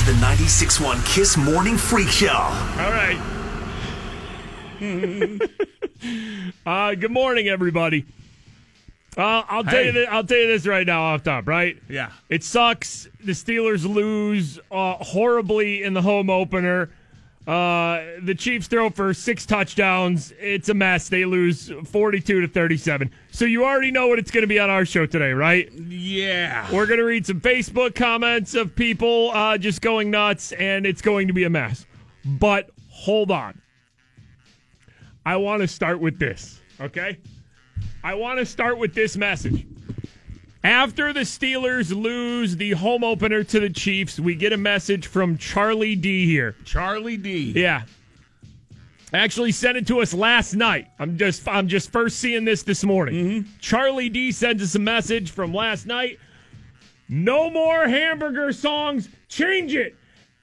to the 96.1 Kiss Morning Freak Show. All right. uh, good morning, everybody. Uh, I'll tell Hey. you. This, I'll tell you this right now, off top. Right? Yeah. It sucks. The Steelers lose uh, horribly in the home opener. Uh, the Chiefs throw for six touchdowns. It's a mess. They lose forty-two to thirty-seven. So you already know what it's going to be on our show today, right? Yeah. We're going to read some Facebook comments of people uh, just going nuts, and it's going to be a mess. But hold on. I want to start with this, okay? I want to start with this message. After the Steelers lose the home opener to the Chiefs, we get a message from Charlie D here. Charlie D. Yeah. Actually sent it to us last night. I'm just I'm just first seeing this this morning. Mm-hmm. Charlie D sends us a message from last night. No more hamburger songs. Change it.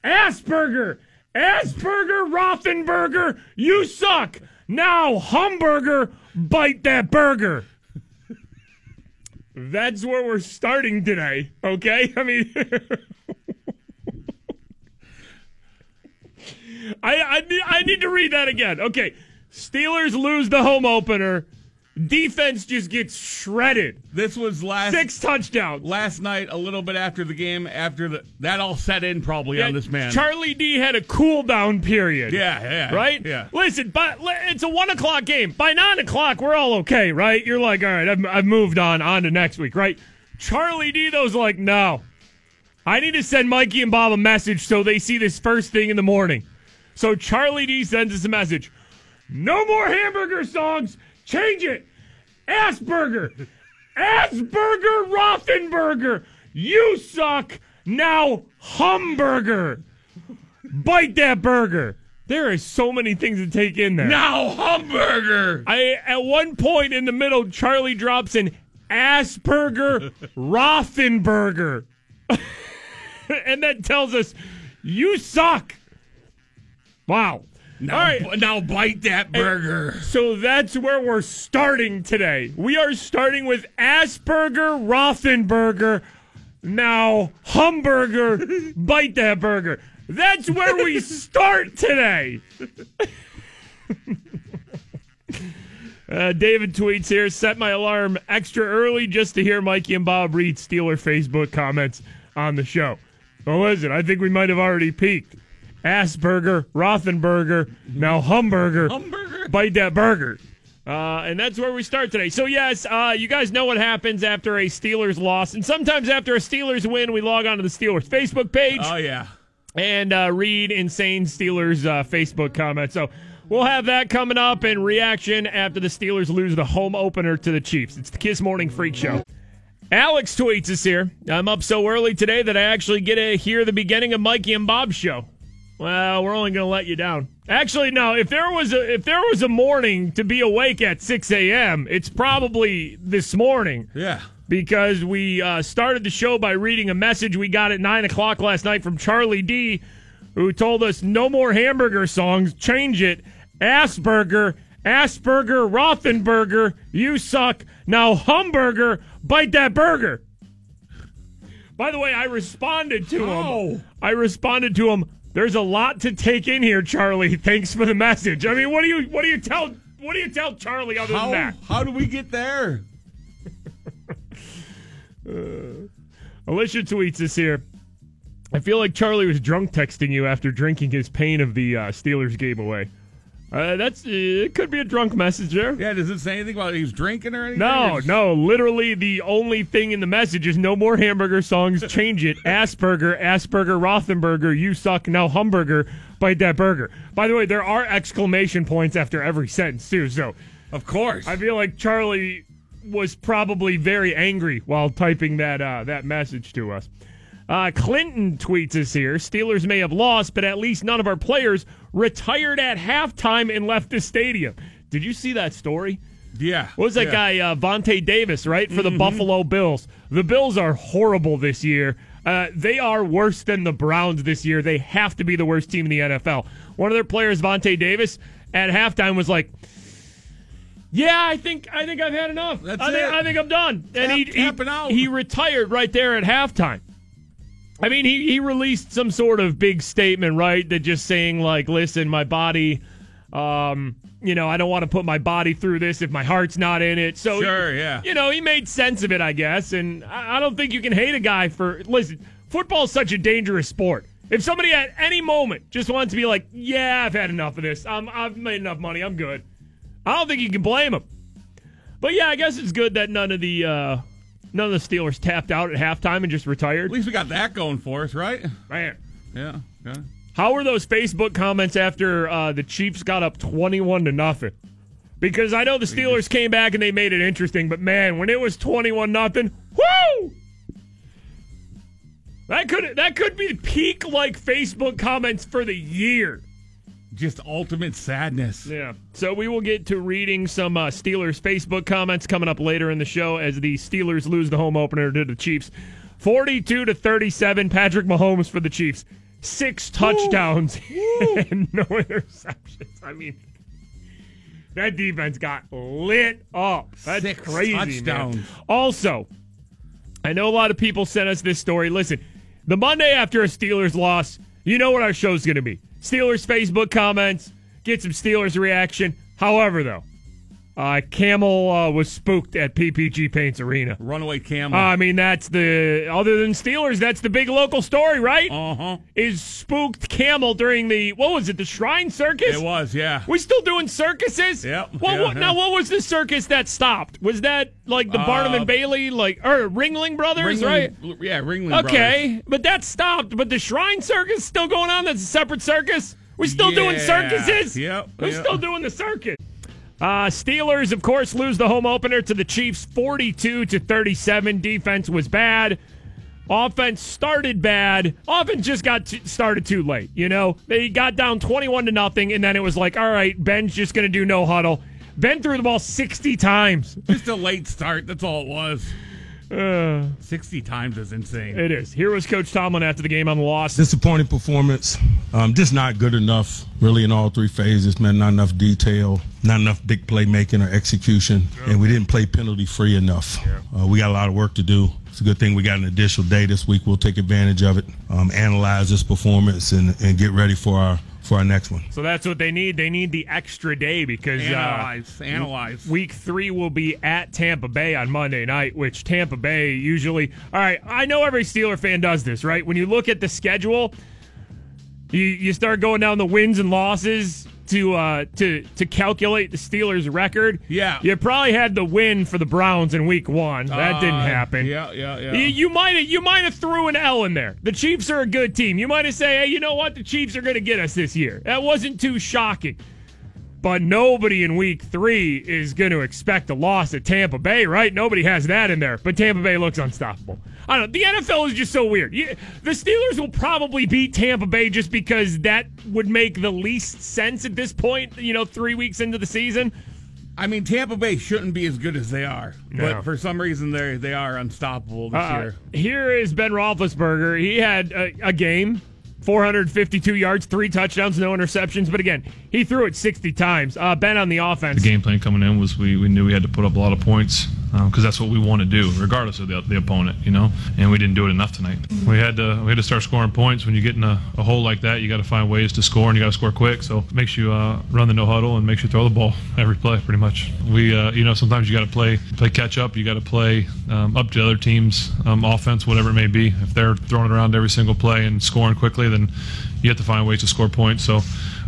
Asperger. Asperger Rothenberger. You suck. Now Humburger. Bite that burger. That's where we're starting today. Okay? I mean I, I, I need to read that again. Okay. Steelers lose the home opener. Defense just gets shredded. This was last Six touchdowns. last night, a little bit after the game, after the that all set in probably on this man. Charlie D had a cool down period. Yeah, yeah, Right? yeah. Listen, but it's a one o'clock game. By nine o'clock, we're all okay, right? You're like, all right, I've, I've moved on, on to next week, right? Charlie D, though's like, no. I need to send Mikey and Bob a message so they see this first thing in the morning. So Charlie D sends us a message. No more hamburger songs. Change it. Asperger. Asperger Rothenberger. You suck. Now Humburger. Bite that burger. There are so many things to take in there. now hamburger. I at one point in the middle, Charlie drops an Asperger Rothenberger. and that tells us you suck. Wow. Now, All right. now bite that burger. So that's where we're starting today. We are starting with Asperger Rothenberger. Now, Humburger, bite that burger. That's where we start today. Uh, David tweets here, set my alarm extra early just to hear Mikey and Bob read Steeler Facebook comments on the show. Well, listen, I think we might have already peaked. Asperger, Rothenberger, now Humburger. Hamburger? Bite that burger. Uh, and that's where we start today. So, yes, uh, you guys know what happens after a Steelers loss. And sometimes after a Steelers win, we log on to the Steelers Facebook page Oh yeah. and uh, read insane Steelers uh, Facebook comments. So we'll have that coming up in reaction after the Steelers lose the home opener to the Chiefs. It's the Kiss Morning Freak Show. Alex tweets us here. I'm up so early today that I actually get to hear the beginning of Mikey and Bob's show. Well, we're only going to let you down. Actually, no. If there was a if there was a morning to be awake at 6 a.m., it's probably this morning Yeah. because we uh, started the show by reading a message we got at 9 o'clock last night from Charlie D, who told us no more hamburger songs, change it. Asperger, Asperger, Rothenberger, you suck. Now, Humburger, bite that burger. By the way, I responded to Oh. him. I responded to him. There's a lot to take in here, Charlie. Thanks for the message. I mean, what do you what do you tell what do you tell Charlie other than How that? how do we get there? Alicia tweets us here. I feel like Charlie was drunk texting you after drinking his pain of the uh, Steelers game away. Uh, that's uh, it. Could be a drunk message there. Yeah. Does it say anything about he was drinking or anything? No, no. Literally, the only thing in the message is no more hamburger songs. Change it. Asperger, Asperger, Rothenberger. You suck. Now Humburger. Bite that burger. By the way, there are exclamation points after every sentence too. So Of course. I feel like Charlie was probably very angry while typing that uh, that message to us. Uh, Clinton tweets us here Steelers may have lost, but at least none of our players retired at halftime and left the stadium. Did you see that story? Yeah. What was that yeah. guy, uh, Vontae Davis, right? For the Buffalo Bills. The Bills are horrible this year. Uh, they are worse than the Browns this year. They have to be the worst team in the NFL. One of their players, Vontae Davis, at halftime was like, "Yeah, I think I think I've had enough. That's I think it. I think I'm done." and Tap- he, out. he retired right there at halftime. I mean, he, he released some sort of big statement, right? That just saying like, "Listen, my body, um, you know, I don't want to put my body through this if my heart's not in it." So, Sure, yeah. you know, he made sense of it, I guess. And I, I don't think you can hate a guy for listen. Football's such a dangerous sport. If somebody at any moment just wants to be like, "Yeah, I've had enough of this. I'm, I've made enough money. I'm good," I don't think you can blame him. But yeah, I guess it's good that none of the uh, none of the Steelers tapped out at halftime and just retired. At least we got that going for us, right? Man. Yeah. yeah. How were those Facebook comments after uh, the Chiefs got up twenty-one to nothing? Because I know the Steelers came back and they made it interesting, but man, when it was twenty-one nothing, whoo! That could that could be peak like Facebook comments for the year. Just ultimate sadness. Yeah. So we will get to reading some uh, Steelers Facebook comments coming up later in the show as the Steelers lose the home opener to the Chiefs, forty-two to thirty-seven. Patrick Mahomes for the Chiefs, six touchdowns and no interceptions. I mean, that defense got lit up. That's Six crazy. man. Also, I know a lot of people sent us this story. Listen, the Monday after a Steelers loss, you know what our show's going to be. Steelers Facebook comments, get some Steelers reaction. However, though, uh, Camel uh, was spooked at PPG Paints Arena. Runaway camel. Uh, I mean, that's the, other than Steelers, that's the big local story, right? uh huh. Is spooked Camel during the, what was it, the Shrine Circus? It was, yeah. We still doing circuses? Yep. Well, Yeah, what, yeah. now what was the circus that stopped? Was that like the Barnum Uh, and Bailey, like or Ringling Brothers, right? Ringling- Yeah, Ringling Okay, but that stopped. But the Shrine Circus still going on. That's a separate circus. We still doing circuses. Yep, we're yep. still doing the circus. Uh, Steelers, of course, lose the home opener to the Chiefs, forty-two to thirty-seven. Defense was bad. Offense started bad. Offense just got t- started too late. You know, they got down twenty-one to nothing, and then it was like, all right, Ben's just going to do no huddle. Ben threw the ball sixty times. Just a late start. That's all it was. Uh, 60 times is insane. it is. Here was Coach Tomlin after the game on the loss. disappointing performance. Um, just not good enough, really, in all three phases. Man, not enough detail, not enough big playmaking or execution, and we didn't play penalty free enough. Uh, we got a lot of work to do. It's a good thing we got an additional day this week. We'll take advantage of it, um, analyze this performance, and, and get ready for our for our next one. So that's what they need. They need the extra day because uh, Analyze. Analyze. Week three will be at Tampa Bay on Monday night, which Tampa Bay usually. All right, I know every Steeler fan does this, right? When you look at the schedule, you you start going down the wins and losses to uh to to calculate the Steelers' record. Yeah. you probably had the win for the Browns in Week One. That didn't Uh, happen. Yeah, yeah, yeah. You, you might have you might have threw an L in there. The Chiefs are a good team. You might have said, hey, you know what? The Chiefs are going to get us this year. That wasn't too shocking. But nobody in Week Three is going to expect a loss at Tampa Bay, right? Nobody has that in there. But Tampa Bay looks unstoppable. I don't know. The NFL is just so weird. You, the Steelers will probably beat Tampa Bay just because that would make the least sense at this point. You know, three weeks into the season. I mean, Tampa Bay shouldn't be as good as they are, No. but for some reason they they are unstoppable this Uh, year. here is Ben Roethlisberger. He had a, a game, 452 yards, three touchdowns, no interceptions. But again, he threw it 60 times. Uh, ben on the offense. the game plan coming in was we, we knew we had to put up a lot of points because that's what we want to do, regardless of the, the opponent, you know. And we didn't do it enough tonight. We had to we had to start scoring points. When you get in a, a hole like that, you got to find ways to score, and you got to score quick. So it makes you uh, run the no huddle and makes you throw the ball every play, pretty much. We uh, you know sometimes you got to play play catch up. You got to play um, up to other team's um, offense, whatever it may be. If they're throwing around every single play and scoring quickly, then you have to find ways to score points. So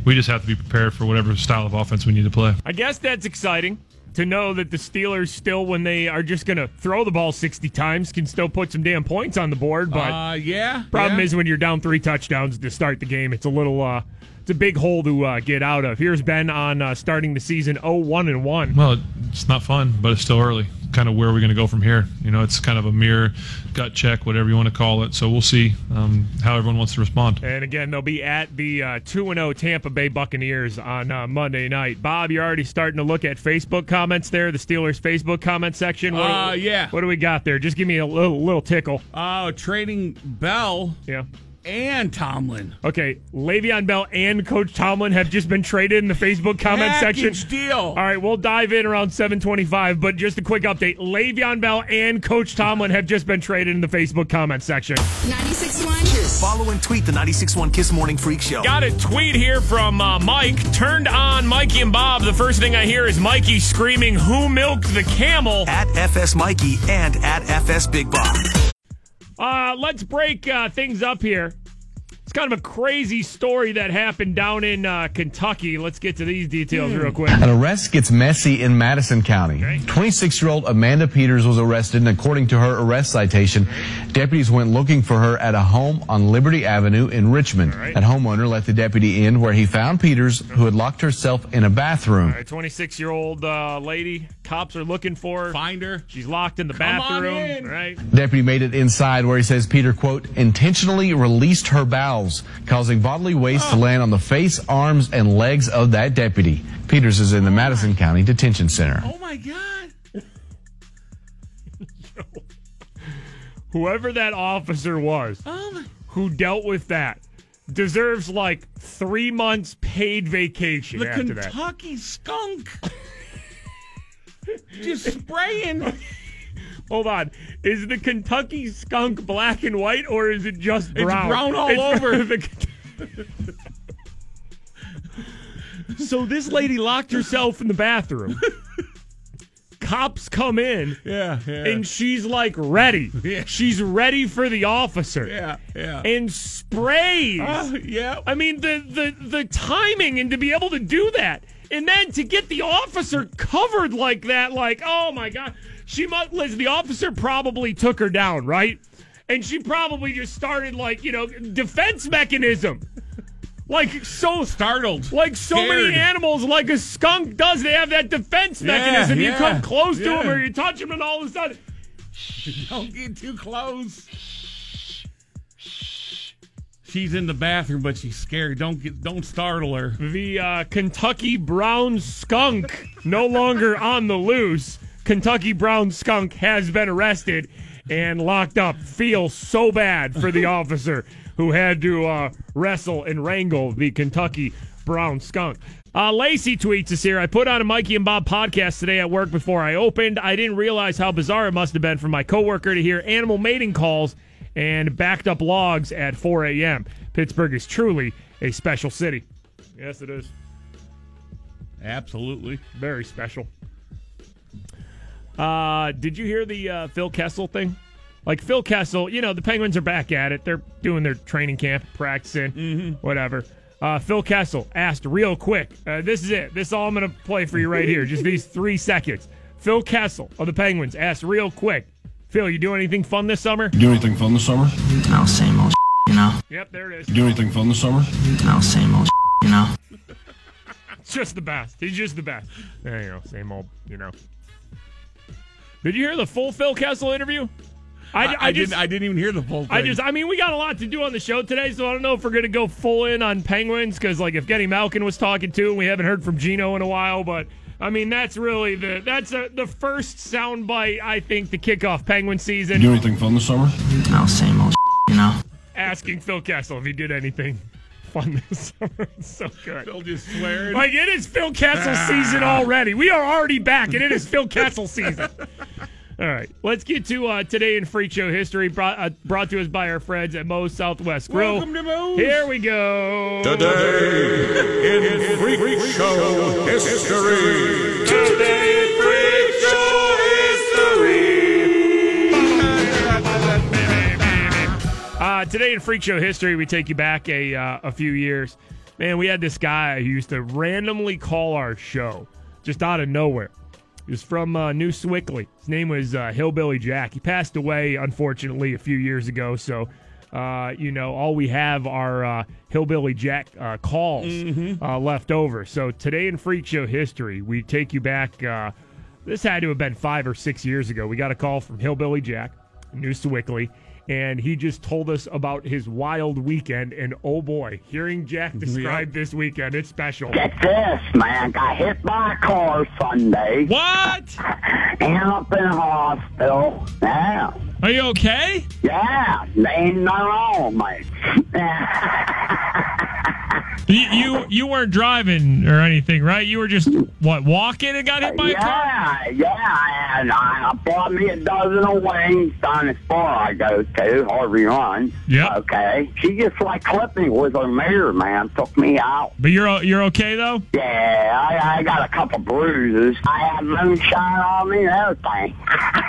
we just have to be prepared for whatever style of offense we need to play. I guess that's exciting to know that the Steelers still, when they are just going to throw the ball 60 times, can still put some damn points on the board. But uh, yeah. problem yeah. is when you're down three touchdowns to start the game, it's a little. Uh, it's a big hole to uh, get out of. Here's Ben on uh, starting the season 0 1 and 1. Well, it's not fun, but it's still early. kind of where are we're going to go from here. You know, it's kind of a mirror, gut check, whatever you want to call it. So we'll see um, how everyone wants to respond. And again, they'll be at the uh, 2 0 Tampa Bay Buccaneers on uh, Monday night. Bob, you're already starting to look at Facebook comments there, the Steelers Facebook comment section. What, Uh, yeah. What do we got there? Just give me a little, little tickle. Oh, trading Bell Yeah. And Tomlin. Okay, Le'Veon Bell and Coach Tomlin have just been traded in the Facebook comment section. Deal. All right, we'll dive in around 725, but just a quick update. Le'Veon Bell and Coach Tomlin have just been traded in the Facebook comment section. 96.1 Kiss. Follow and tweet the 96.1 Kiss Morning Freak Show. Got a tweet here from uh, Mike. Turned on Mikey and Bob. The first thing I hear is Mikey screaming, Who milked the camel? At FS Mikey and at FS Big Bob. Uh, let's break uh, things up here. It's kind of a crazy story that happened down in uh, Kentucky. Let's get to these details real quick. An arrest gets messy in Madison County. 26 year old Amanda Peters was arrested, and according to her arrest citation, deputies went looking for her at a home on Liberty Avenue in Richmond. right. That homeowner let the deputy in where he found Peters, who had locked herself in a bathroom. A 26 year old uh, lady. Cops are looking for her. Find her. She's locked in the Come on bathroom. in. Right. Deputy made it inside where he says Peter, quote, intentionally released her bowels, causing bodily waste to oh. land on the face, arms, and legs of that deputy. Peters is in the Madison oh County Detention Center. Oh my God. Whoever that officer was oh who dealt with that deserves like three months paid vacation The after that. Kentucky skunk. Just spraying. Hold on. Is the Kentucky skunk black and white or is it just brown? It's brown all It's- over. the- so this lady locked herself in the bathroom. Cops come in Yeah, yeah. and she's like ready. Yeah. She's ready for the officer. yeah, yeah. And sprays. Uh, yeah. I mean the the the timing and to be able to do that. And then to get the officer covered like that, like, oh my god. She must Liz, the officer probably took her down, right? And she probably just started like, you know, defense mechanism. Like so Startled. like so many animals, like a skunk does, they have that defense Yeah, mechanism. You come close to yeah. them or you touch them and all of a sudden Don't get too close. She's in the bathroom, but she's scared. Don't get, don't startle her. The uh, Kentucky Brown Skunk no longer on the loose. Kentucky Brown Skunk has been arrested and locked up. Feel so bad for the officer who had to uh, wrestle and wrangle the Kentucky Brown Skunk. Uh, Lacey tweets us here. I put on a Mikey and Bob podcast today at work before I opened. I didn't realize how bizarre it must have been for my coworker to hear animal mating calls and backed up logs at 4 a.m. Pittsburgh is truly a special city. Yes, it is. Absolutely. Very special. Uh, did you hear the uh, Phil Kessel thing? Like Phil Kessel, you know, the Penguins are back at it. They're doing their training camp, practicing, whatever. Uh, Phil Kessel asked real quick. Uh, this is it. This is all I'm going to play for you right here. Just these three seconds. Phil Kessel of the Penguins asked real quick. Phil, you do anything fun this summer? Do anything fun this summer? No, same old you know. Yep, there it is. Do anything fun this summer? No, same old you know. Just the best. He's just the best. There you go. Same old, you know. Did you hear the full Phil Kessel interview? I, I, I didn't. I didn't even hear the full thing. I just, I mean, we got a lot to do on the show today, so I don't know if we're going to go full in on Penguins because, like, if Geno Malkin was talking too, and we haven't heard from Geno in a while, but I mean, that's really the that's a, the first soundbite I think to kick off Penguin season. Do anything fun this summer? No, same old you know. Asking Phil Kessel if he did anything fun this summer. It's so good. Phil just swearing. Like it is Phil Kessel season ah. already. We are already back, and it is Phil Kessel season. All right, let's get to uh, today in Freak Show history, brought, uh, brought to us by our friends at Moe's Southwest Grill. Welcome to Moe's. Here we go. Today in Freak Show history. Today in Freak Show Uh, today in Freak Show history, we take you back a uh, a few years. Man, we had this guy who used to randomly call our show just out of nowhere. He was from uh, New Sewickley. His name was uh, Hillbilly Jack. He passed away, unfortunately, a few years ago. So, uh, you know, all we have are uh, Hillbilly Jack uh, calls uh, left over. So today in Freak Show history, we take you back uh, this had to have been five or six years ago. We got a call from Hillbilly Jack, New Sewickley, and he just told us about his wild weekend. And oh boy, hearing Jack mm-hmm. describe this weekend, it's special. Get this, man. Got hit by a car Sunday. What? And up in the hospital. Yeah. Are you okay? Yeah. They ain't nothing wrong, mate. You, you you weren't driving or anything, right? You were just what walking and got hit by a car. Yeah, yeah, and I, I bought me a dozen of wings down this bar I go to, Harvey Run. Yeah. Okay. She just like clipped me with her mirror, man. Took me out. But you're you're okay though. Yeah, I, I got a couple bruises. I had moonshine on me and everything.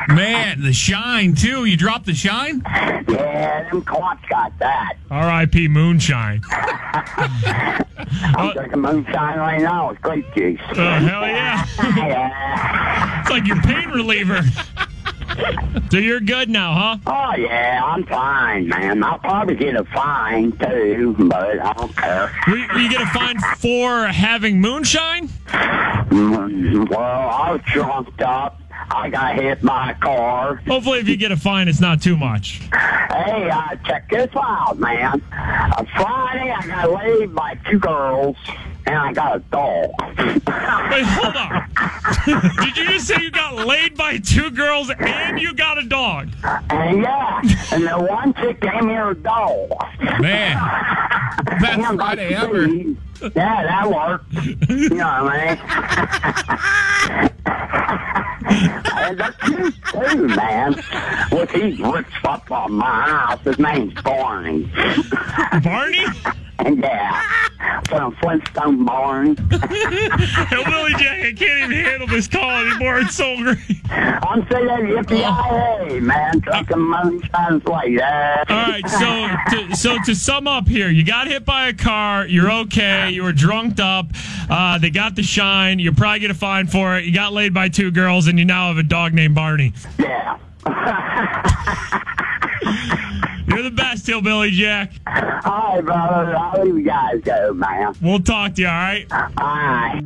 Man, the shine too. You dropped the shine. Yeah, them clocks got that. R.I.P. Moonshine. I'm drinking moonshine right now. It's grape juice. Oh hell yeah! yeah. It's like your pain reliever. so you're good now, huh? Oh yeah, I'm fine, man. I'll probably get a fine too, but I don't care. You, were you get a fine for having moonshine? Mm, Well, I was drunked up. I got hit by a car. Hopefully, if you get a fine, it's not too much. Hey, uh, check this out, man. Uh, Friday, I got laid by two girls, and I got a dog. Wait, hold on. Did you just say you got laid by two girls and you got a dog? And yeah, and the one chick gave me her dog. Man, best Damn, Friday that's ever. sweet. Yeah, that worked. You know what I mean? and that's cute too, man. Look, he's rich up on my house. His name's Barney. Barney? And yeah, from Flintstone Barney. Hey, Willie Jack, I can't even handle this call anymore. It's so great. I'm saying yippee man. Trucking moonshine's late. Uh, All right, so to, so to sum up here, you got hit by a car. You're okay. You were drunked up. Uh, they got the shine. You're probably get a fine for it. You got laid by two girls, and you now have a dog named Barney. yeah. You're the best, Hillbilly Jack. All right, brother. I'll leave you guys go, man. We'll talk to you. All right. All right.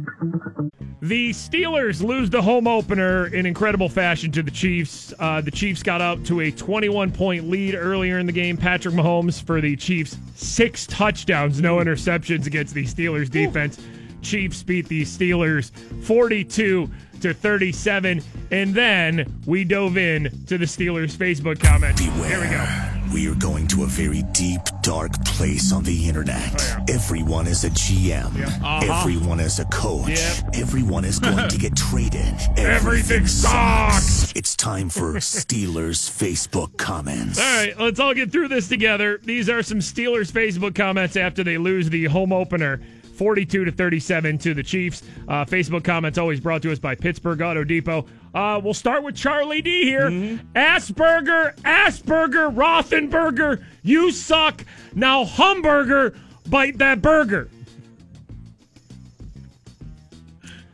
The Steelers lose the home opener in incredible fashion to the Chiefs. Uh, the Chiefs got out to a 21 point lead earlier in the game. Patrick Mahomes for the Chiefs, six touchdowns, no interceptions against the Steelers defense. Chiefs beat the Steelers 42 to 37. And then we dove in to the Steelers Facebook comments. Beware. Here we go. We are going to a very deep, dark place on the internet. Everyone is a GM. Uh-huh. Everyone is a coach. Yep. Everyone is going to get traded. Everything sucks. It's time for Steelers Facebook comments. All right, let's all get through this together. These are some Steelers Facebook comments after they lose the home opener. 42 to 37 to the Chiefs. Uh, Facebook comments always brought to us by Pittsburgh Auto Depot. Uh, we'll start with Charlie D here. Asperger, Asperger, Rothenberger, you suck. Now, Humburger, bite that burger.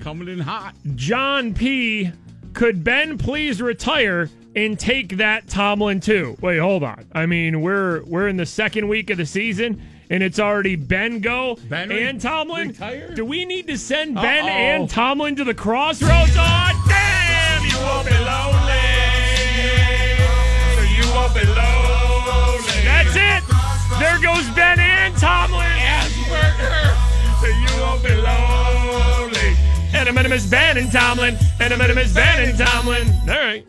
Coming in hot. John P. Could Ben please retire and take that Tomlin too? Wait, hold on. I mean, we're we're in the second week of the season and it's already Ben go Ben re- and Tomlin. retire? Do we need to send Ben Uh-oh. and Tomlin to the crossroads? Oh, damn! You won't be lonely. You won't be lonely. That's it. There goes Ben and Tomlin. Asperger. You won't be lonely. And a minimum is Ben and Tomlin. And a minimum is Ben and Tomlin. All right.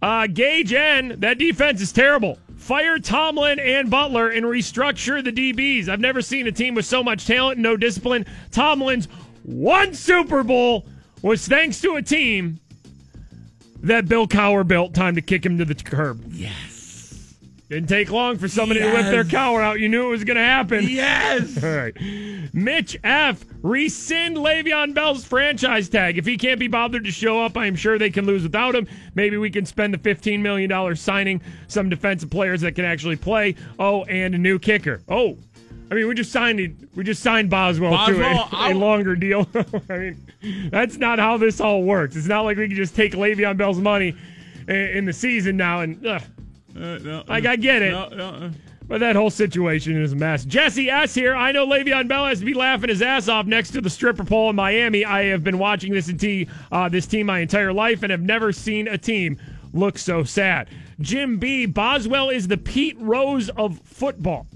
Uh, Gage N, that defense is terrible. Fire Tomlin and Butler and restructure the DBs. I've never seen a team with so much talent and no discipline. Tomlin's one Super Bowl was thanks to a team that Bill Cowher built. Time to kick him to the curb. Yes. Didn't take long for somebody to whip their Yes. Cowher out. You knew it was going to happen. Yes. All right. Mitch F. Rescind Le'Veon Bell's franchise tag. If he can't be bothered to show up, I am sure they can lose without him. Maybe we can spend the $15 million signing some defensive players that can actually play. Oh, and a new kicker. Oh, I mean, we just signed we just signed Boswell, Boswell, to a, a longer deal. I mean, that's not how this all works. It's not like we can just take Le'Veon Bell's money in, in the season now and. ugh. Uh, no, Like, I get it. No, no, uh, But that whole situation is a mess. Jesse S. here. I know Le'Veon Bell has to be laughing his ass off next to the stripper pole in Miami. I have been watching this, t- uh, this team my entire life and have never seen a team look so sad. Jim B. Boswell is the Pete Rose of football.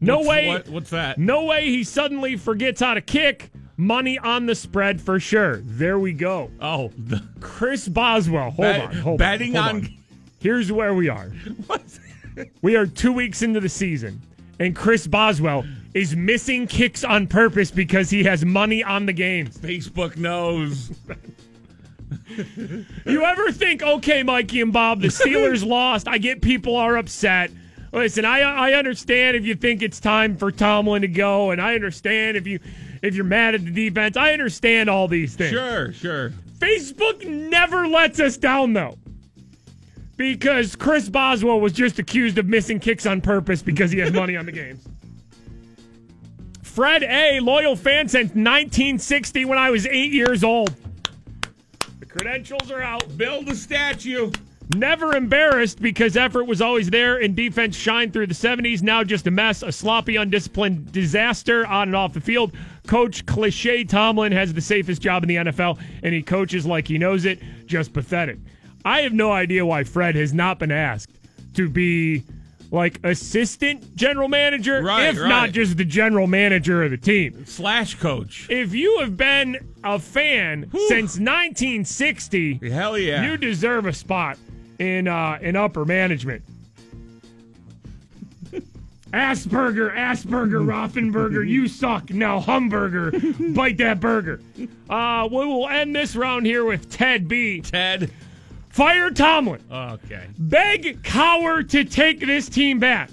No What's- way. what- what's that? No way he suddenly forgets how to kick. Money on the spread for sure. There we go. Oh, the, Chris Boswell. Hold Bet- on. Hold betting on. hold on- Here's where we are. we are two weeks into the season, and Chris Boswell is missing kicks on purpose because he has money on the games. Facebook knows. You ever think, okay, Mikey and Bob, the Steelers lost. I get people are upset. Listen, I I understand if you think it's time for Tomlin to go, and I understand if you if you're mad at the defense. I understand all these things. Sure, sure. Facebook never lets us down though. Because Chris Boswell was just accused of missing kicks on purpose because he has money on the games. Fred A, loyal fan since 1960 when I was eight years old. The credentials are out. Build a statue. Never embarrassed because effort was always there and defense shined through the 70s. Now just a mess, a sloppy, undisciplined disaster on and off the field. Coach Cliche Tomlin has the safest job in the NFL, and he coaches like he knows it. Just pathetic. I have no idea why Fred has not been asked to be like assistant general manager, Right, if right. not just the general manager of the team. Slash coach. If you have been a fan since 1960, Hell yeah. you deserve a spot in uh, in upper management. Asperger, Asperger, Rothenberger, you suck. Now Humburger, bite that burger. Uh, we will end this round here with Ted B. Ted. Fire Tomlin. Okay. Beg Cowher to take this team back.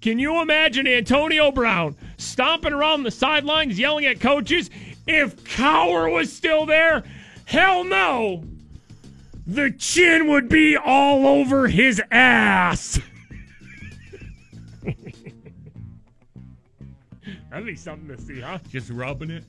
Can you imagine Antonio Brown stomping around the sidelines yelling at coaches? If Cowher was still there, hell no. The chin would be all over his ass. That'd be something to see, huh? Just rubbing it.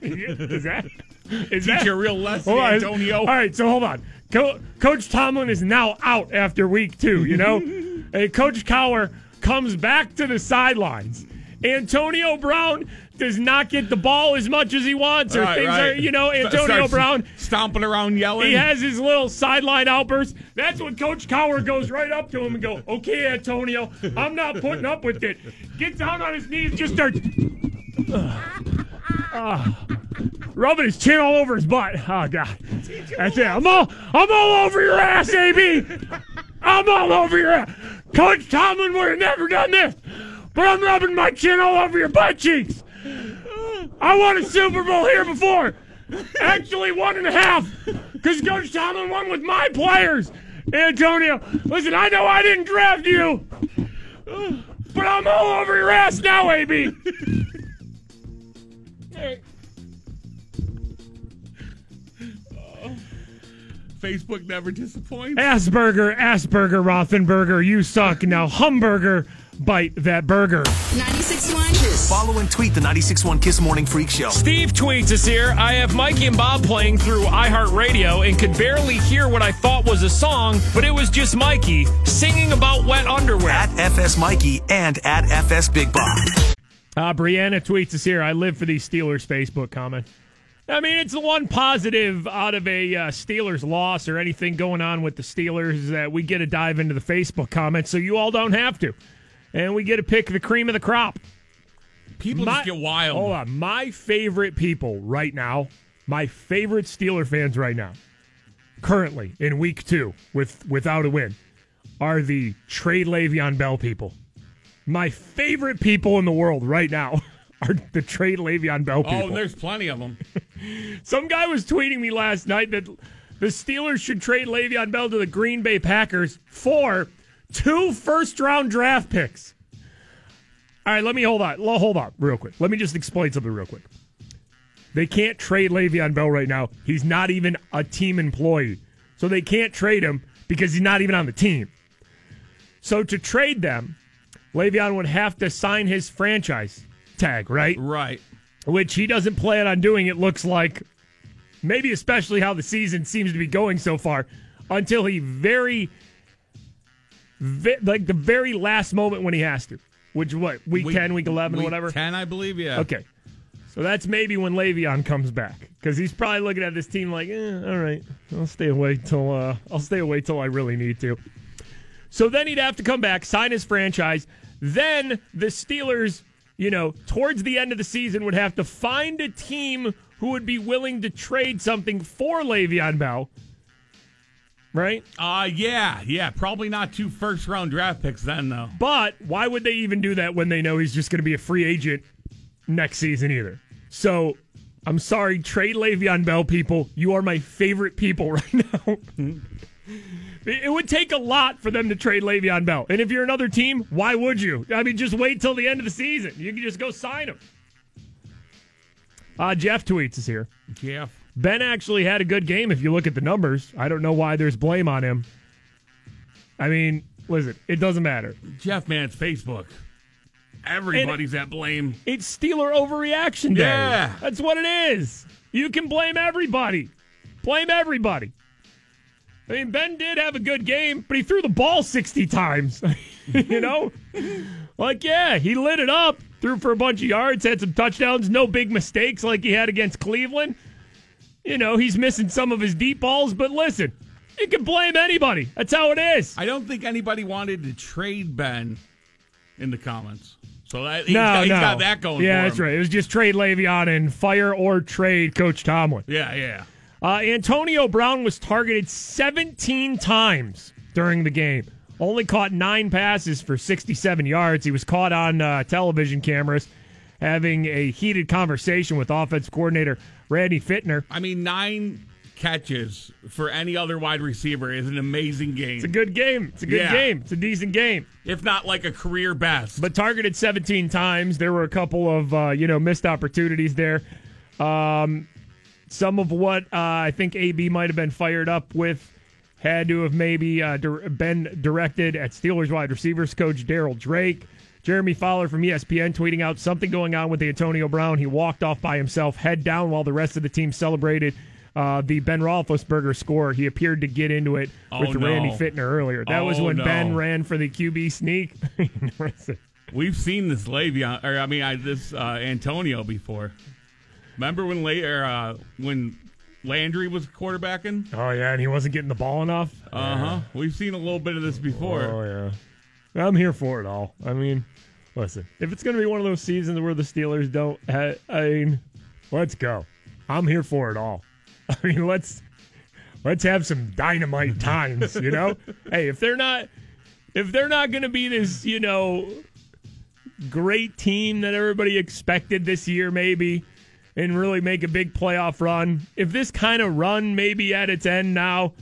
is that is Teach that a real lesson, on. Antonio. All right, so hold on. Co- Coach Tomlin is now out after week two. You know, and Coach Cowher comes back to the sidelines. Antonio Brown does not get the ball as much as he wants, or Right, things right. are, you know, Antonio starts Brown. stomping around yelling. He has his little sideline outburst. That's when Coach Cowher goes right up to him and go, "Okay, Antonio, I'm not putting up with it." Gets down on his knees, just starts Ah. rubbing his chin all over his butt. Oh God, that's it. I'm all, I'm all over your ass, AB. I'm all over your ass. Coach Tomlin would have never done this, but I'm rubbing my chin all over your butt cheeks. I won a Super Bowl here before. Actually, one and a half. Because Coach Tomlin won with my players. Antonio, listen, I know I didn't draft you. But I'm all over your ass now, AB. Uh, Facebook never disappoints. Asperger, Asperger, Rothenberger, you suck. Now, Humburger, bite that burger. 96.1 Kiss. Follow and tweet the 96.1 Kiss Morning Freak Show. Steve tweets us here. I have Mikey and Bob playing through iHeartRadio and could barely hear what I thought was a song, but it was just Mikey singing about wet underwear. At FS Mikey and at FS Big Bob. Uh, Brianna tweets us here. I live for these Steelers Facebook comment. I mean, it's the one positive out of a uh, Steelers loss or anything going on with the Steelers is that we get to dive into the Facebook comments, so you all don't have to, and we get to pick the cream of the crop. People My- just get wild. Hold on, my favorite people right now, my favorite Steeler fans right now, currently in Week Two with without a win, are the trade Le'Veon Bell people. My favorite people in the world right now are the trade Le'Veon Bell oh, people. Oh, there's plenty of them. Some guy was tweeting me last night that the Steelers should trade Le'Veon Bell to the Green Bay Packers for two first round draft picks. All right, let me hold on. Hold on, real quick. Let me just explain something real quick. They can't trade Le'Veon Bell right now. He's not even a team employee. So they can't trade him because he's not even on the team. So to trade them, Le'Veon would have to sign his franchise tag, right? Right. which he doesn't plan on doing, it looks like. Maybe especially how the season seems to be going so far, until he very like the very last moment when he has to. Which what week, Week- ten, week eleven, week whatever. 10, I believe, yeah. Okay, so that's maybe when Le'Veon comes back because he's probably looking at this team like, eh, all right, I'll stay away till uh, I'll stay away till I really need to. So then he'd have to come back, sign his franchise. Then the Steelers, you know, towards the end of the season, would have to find a team who would be willing to trade something for Le'Veon Bell. Right? Uh, yeah, yeah. Probably not two first round draft picks then, though. But why would they even do that when they know he's just going to be a free agent next season either? So I'm sorry, trade Le'Veon Bell people. You are my favorite people right now. it would take a lot for them to trade Le'Veon Bell. And if you're another team, why would you? I mean, just wait till the end of the season. You can just go sign him. Uh, Jeff tweets is here. Jeff. Ben actually had a good game if you look at the numbers. I don't know why there's blame on him. I mean, listen, it doesn't matter. Jeff, man, it's Facebook. Everybody's at blame. It's Steeler overreaction day. Yeah. That's what it is. You can blame everybody. Blame everybody. I mean, Ben did have a good game, but he threw the ball 60 times. you know? Like, yeah, he lit it up, threw for a bunch of yards, had some touchdowns, no big mistakes like he had against Cleveland. You know, he's missing some of his deep balls, but listen, you can blame anybody. That's how it is. I don't think anybody wanted to trade Ben in the comments. So that, he's, no, got, he's no. got that going Yeah, that's right. It was just trade Le'Veon and fire or trade Coach Tomlin. Yeah, yeah. Uh, Antonio Brown was targeted 17 times during the game. Only caught nine passes for 67 yards. He was caught on uh, television cameras having a heated conversation with offensive coordinator Randy Fichtner. I mean, nine catches for any other wide receiver is an amazing game. It's a good game. It's a good Yeah. game. It's a decent game. if not like a career best. But targeted 17 times. There were a couple of uh, you know missed opportunities there. Um, some of what uh, I think AB might have been fired up with had to have maybe uh, dir- been directed at Steelers wide receivers coach Darryl Drake. Jeremy Fowler from ESPN tweeting out something going on with Antonio Brown. He walked off by himself, head down, while the rest of the team celebrated uh, the Ben Roethlisberger score. He appeared to get into it Oh, with no. Randy Fichtner earlier. That was Oh, when no. Ben ran for the QB sneak. We've seen this Le'Veon, or I mean, I, this uh, Antonio before. Remember when La- or, uh, when Landry was quarterbacking? Oh yeah, and he wasn't getting the ball enough. Uh huh. We've seen a little bit of this before. Oh yeah, I'm here for it all. I mean, listen, if it's going to be one of those seasons where the Steelers don't, ha- I mean, let's go. I'm here for it all. I mean, let's let's have some dynamite times. You know, hey, if they're not if they're not going to be this, you know, great team that everybody expected this year, maybe. And really make a big playoff run. If this kind of run maybe at its end now,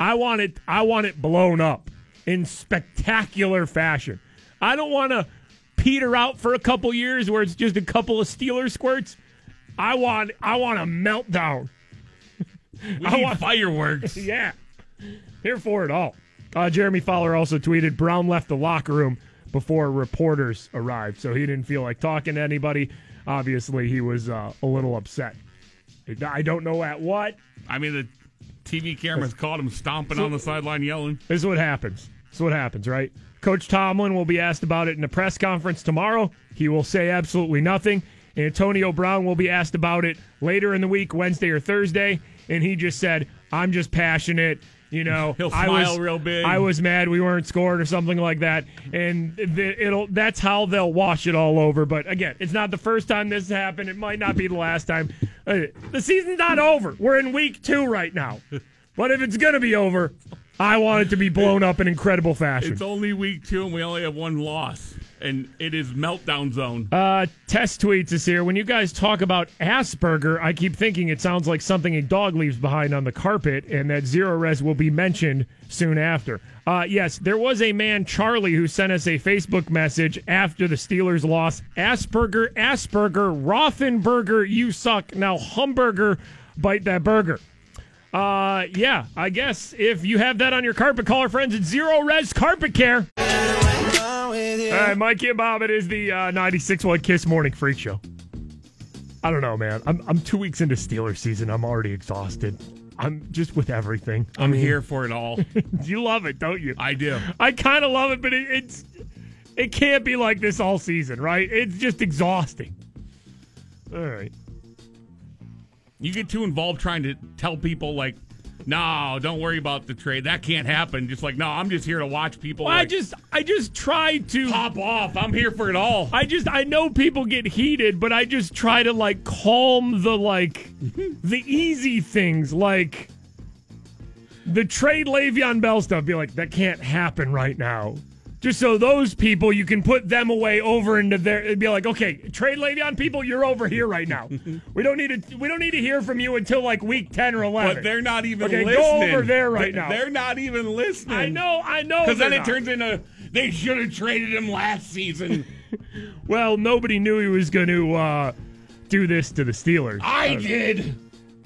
I want it. I want it blown up in spectacular fashion. I don't want to peter out for a couple years where it's just a couple of Steeler squirts. I want. I want a meltdown. We I want- fireworks. yeah, here for it all. Uh, Jeremy Fowler also tweeted Brown left the locker room before reporters arrived, so he didn't feel like talking to anybody. Obviously, he was uh, a little upset. I don't know at what. I mean, the TV cameras caught him stomping on the sideline yelling. This is what happens. This is what happens, right? Coach Tomlin will be asked about it in a press conference tomorrow. He will say absolutely nothing. Antonio Brown will be asked about it later in the week, Wednesday or Thursday, and he just said, "I'm just passionate." You know, He'll I was, real big. I was mad we weren't scored or something like that, and it'll. That's how they'll wash it all over. But again, it's not the first time this has happened. It might not be the last time. Uh, the season's not over. We're in week two right now. But if it's gonna be over, I want it to be blown up in incredible fashion. It's only week two, and we only have one loss, and it is meltdown zone. Uh, test tweets is here. When you guys talk about Asperger, I keep thinking it sounds like something a dog leaves behind on the carpet, and that Zerorez will be mentioned soon after. Uh, yes, there was a man, Charlie, who sent us a Facebook message after the Steelers loss. Asperger, Asperger, Rothenberger, you suck. Now, Humburger, bite that burger. Uh, yeah, I guess if you have that on your carpet, call our friends at Zerorez Carpet Care. All right, Mikey and Bob, it is the uh, 96 1 Kiss Morning Freak Show. I don't know, man. I'm, I'm two weeks into Steelers season. I'm already exhausted. I'm just with everything. I I'm mean, here for it all. You love it, don't you? I do. I kind of love it, but it, it's it can't be like this all season, right? It's just exhausting. All right. You get too involved trying to tell people like, no, don't worry about the trade. That can't happen. Just like, no, I'm just here to watch people. Well, I just I just try to pop off. I'm here for it all. I just I know people get heated, but I just try to like calm the like the easy things like the trade Le'Veon Bell stuff. Be like that can't happen right now. Just so those people you can put them away over into their it'd be like okay trade Le'Veon people you're over here right now. we don't need to we don't need to hear from you until like week ten or eleven. But they're not even okay, listening. Go over there right now. They're not even listening. I know, I know. Because then it not. turns into they should have traded him last season. Well, nobody knew he was going to uh, do this to the Steelers. I Uh, did.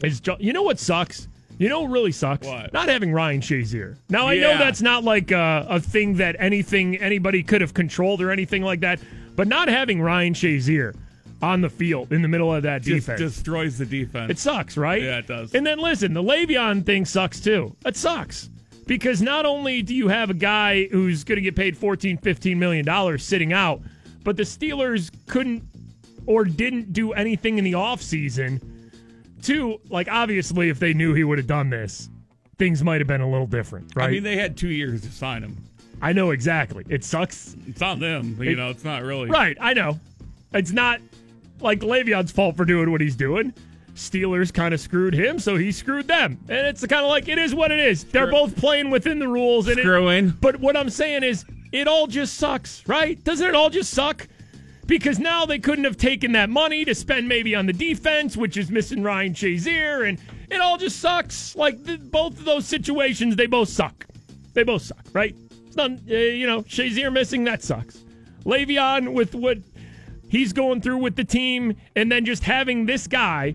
It's you know what sucks? You know what really sucks? What? Not having Ryan Shazier. Now I know that's not like a, a thing that anything anybody could have controlled or anything like that, but not having Ryan Shazier on the field in the middle of that Just defense. destroys the defense. It sucks, right? Yeah, it does. And then listen, the Le'Veon thing sucks too. It sucks. Because not only do you have a guy who's going to get paid 14, 15 million dollars sitting out, but the Steelers couldn't or didn't do anything in the offseason to like obviously if they knew he would have done this, things might have been a little different, right? I mean, they had two years to sign him. I know exactly. It sucks. It's on them. but, You know, it's not really. Right, I know. It's not like Le'Veon's fault for doing what he's doing. Steelers kind of screwed him, so he screwed them. And it's kind of like it is what it is. They're both playing within the rules. And it- But what I'm saying is, it all just sucks, right? Doesn't it all just suck? Because now they couldn't have taken that money to spend maybe on the defense, which is missing Ryan Shazier, and it all just sucks. Like both of those situations, they both suck. They both suck, right? It's not, uh, you know, Shazier missing that sucks. Le'Veon with what he's going through with the team, and then just having this guy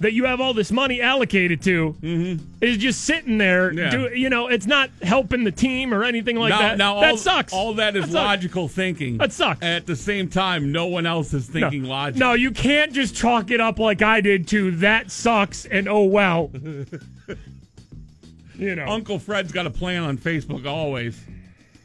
that you have all this money allocated to is just sitting there. Mm-hmm. Yeah. Do, you know, it's not helping the team or anything like now, that. now that all, sucks. All that is That logical thinking. That sucks. At the same time, no one else is thinking no. logic. No, you can't just chalk it up like I did to that sucks and oh well. you know. Uncle Fred's got a plan on Facebook always.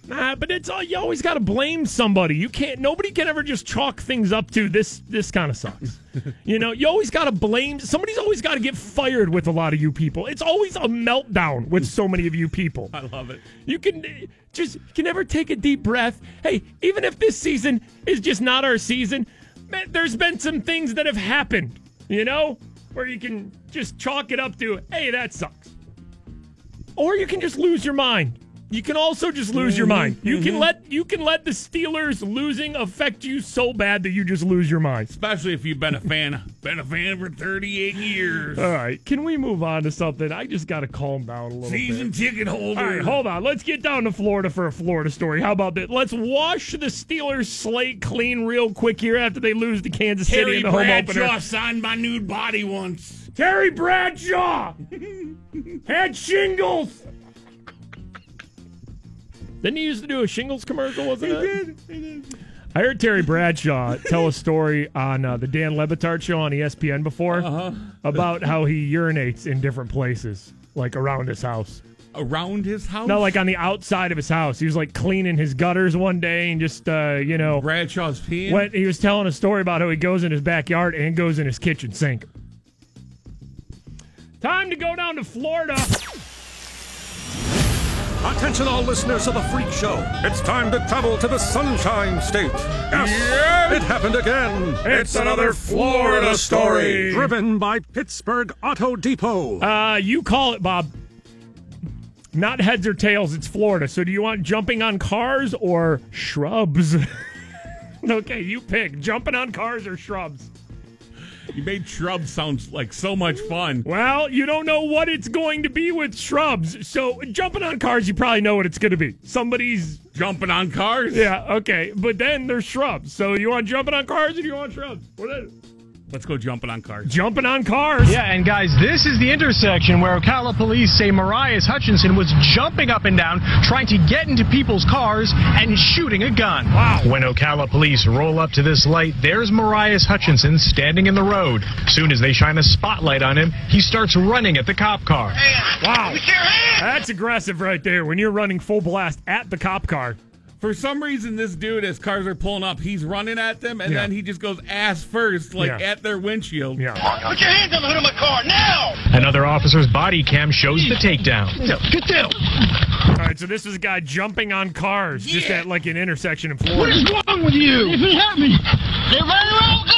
Nah, but it's all you always got to blame somebody. You can't. Nobody can ever just chalk things up to this. This kind of sucks. you know, you always got to blame. Somebody's always got to get fired with a lot of you people. It's always a meltdown with so many of you people. I love it. You can just you can never take a deep breath. Hey, even if this season is just not our season, man, there's been some things that have happened. You know, where you can just chalk it up to, hey, that sucks. Or you can just lose your mind. You can also just lose your mind. You can mm-hmm. let you can let the Steelers losing affect you so bad that you just lose your mind. Especially if you've been a fan. been a fan for 38 years. All right, can we move on to something? I just got to calm down a little Season bit. ticket holder. All right, hold on. Let's get down to Florida for a Florida story. How about that? Let's wash the Steelers slate clean real quick here after they lose to Kansas City in the home opener. Terry Bradshaw opener. signed my nude body once. Terry Bradshaw had shingles. Didn't he used to do a shingles commercial? Wasn't it? I heard Terry Bradshaw tell a story on uh, the Dan Le Batard show on ESPN before Uh-huh. about how he urinates in different places, like around his house. Around his house? No, like on the outside of his house. He was like cleaning his gutters one day and just, uh, you know, Bradshaw's peeing? went, he was telling a story about how he goes in his backyard and goes in his kitchen sink. Time to go down to Florida. Attention, all listeners of the Freak Show. It's time to travel to the Sunshine State. Yes, it happened again. It's another Florida story. Driven by Pittsburgh Auto Depot. Uh, you call it, Bob. Not heads or tails, it's Florida. So do you want jumping on cars or shrubs? okay, you pick. Jumping on cars or shrubs? You made shrubs sound like so much fun. Well, you don't know what it's going to be with shrubs. So jumping on cars, you probably know what it's going to be. Somebody's Jumping on cars? yeah, okay. But then there's shrubs. So you want jumping on cars or do you want shrubs? What is it? Let's go jumping on cars. Jumping on cars. Yeah, and guys, this is the intersection where Ocala police say Marias Hutchinson was jumping up and down, trying to get into people's cars and shooting a gun. Wow. When Ocala police roll up to this light, there's Marias Hutchinson standing in the road. Soon as they shine a spotlight on him, he starts running at the cop car. Wow. That's aggressive right there when you're running full blast at the cop car. For some reason, this dude, as cars are pulling up, he's running at them, and Yeah. then he just goes ass first, like Yeah. at their windshield. Yeah. Put your hands on the hood of my car now! Another officer's body cam shows the takedown. Get down! All right, so this is a guy jumping on cars just at like an intersection in What Florida. is wrong with you? If it happened, they're running around gun!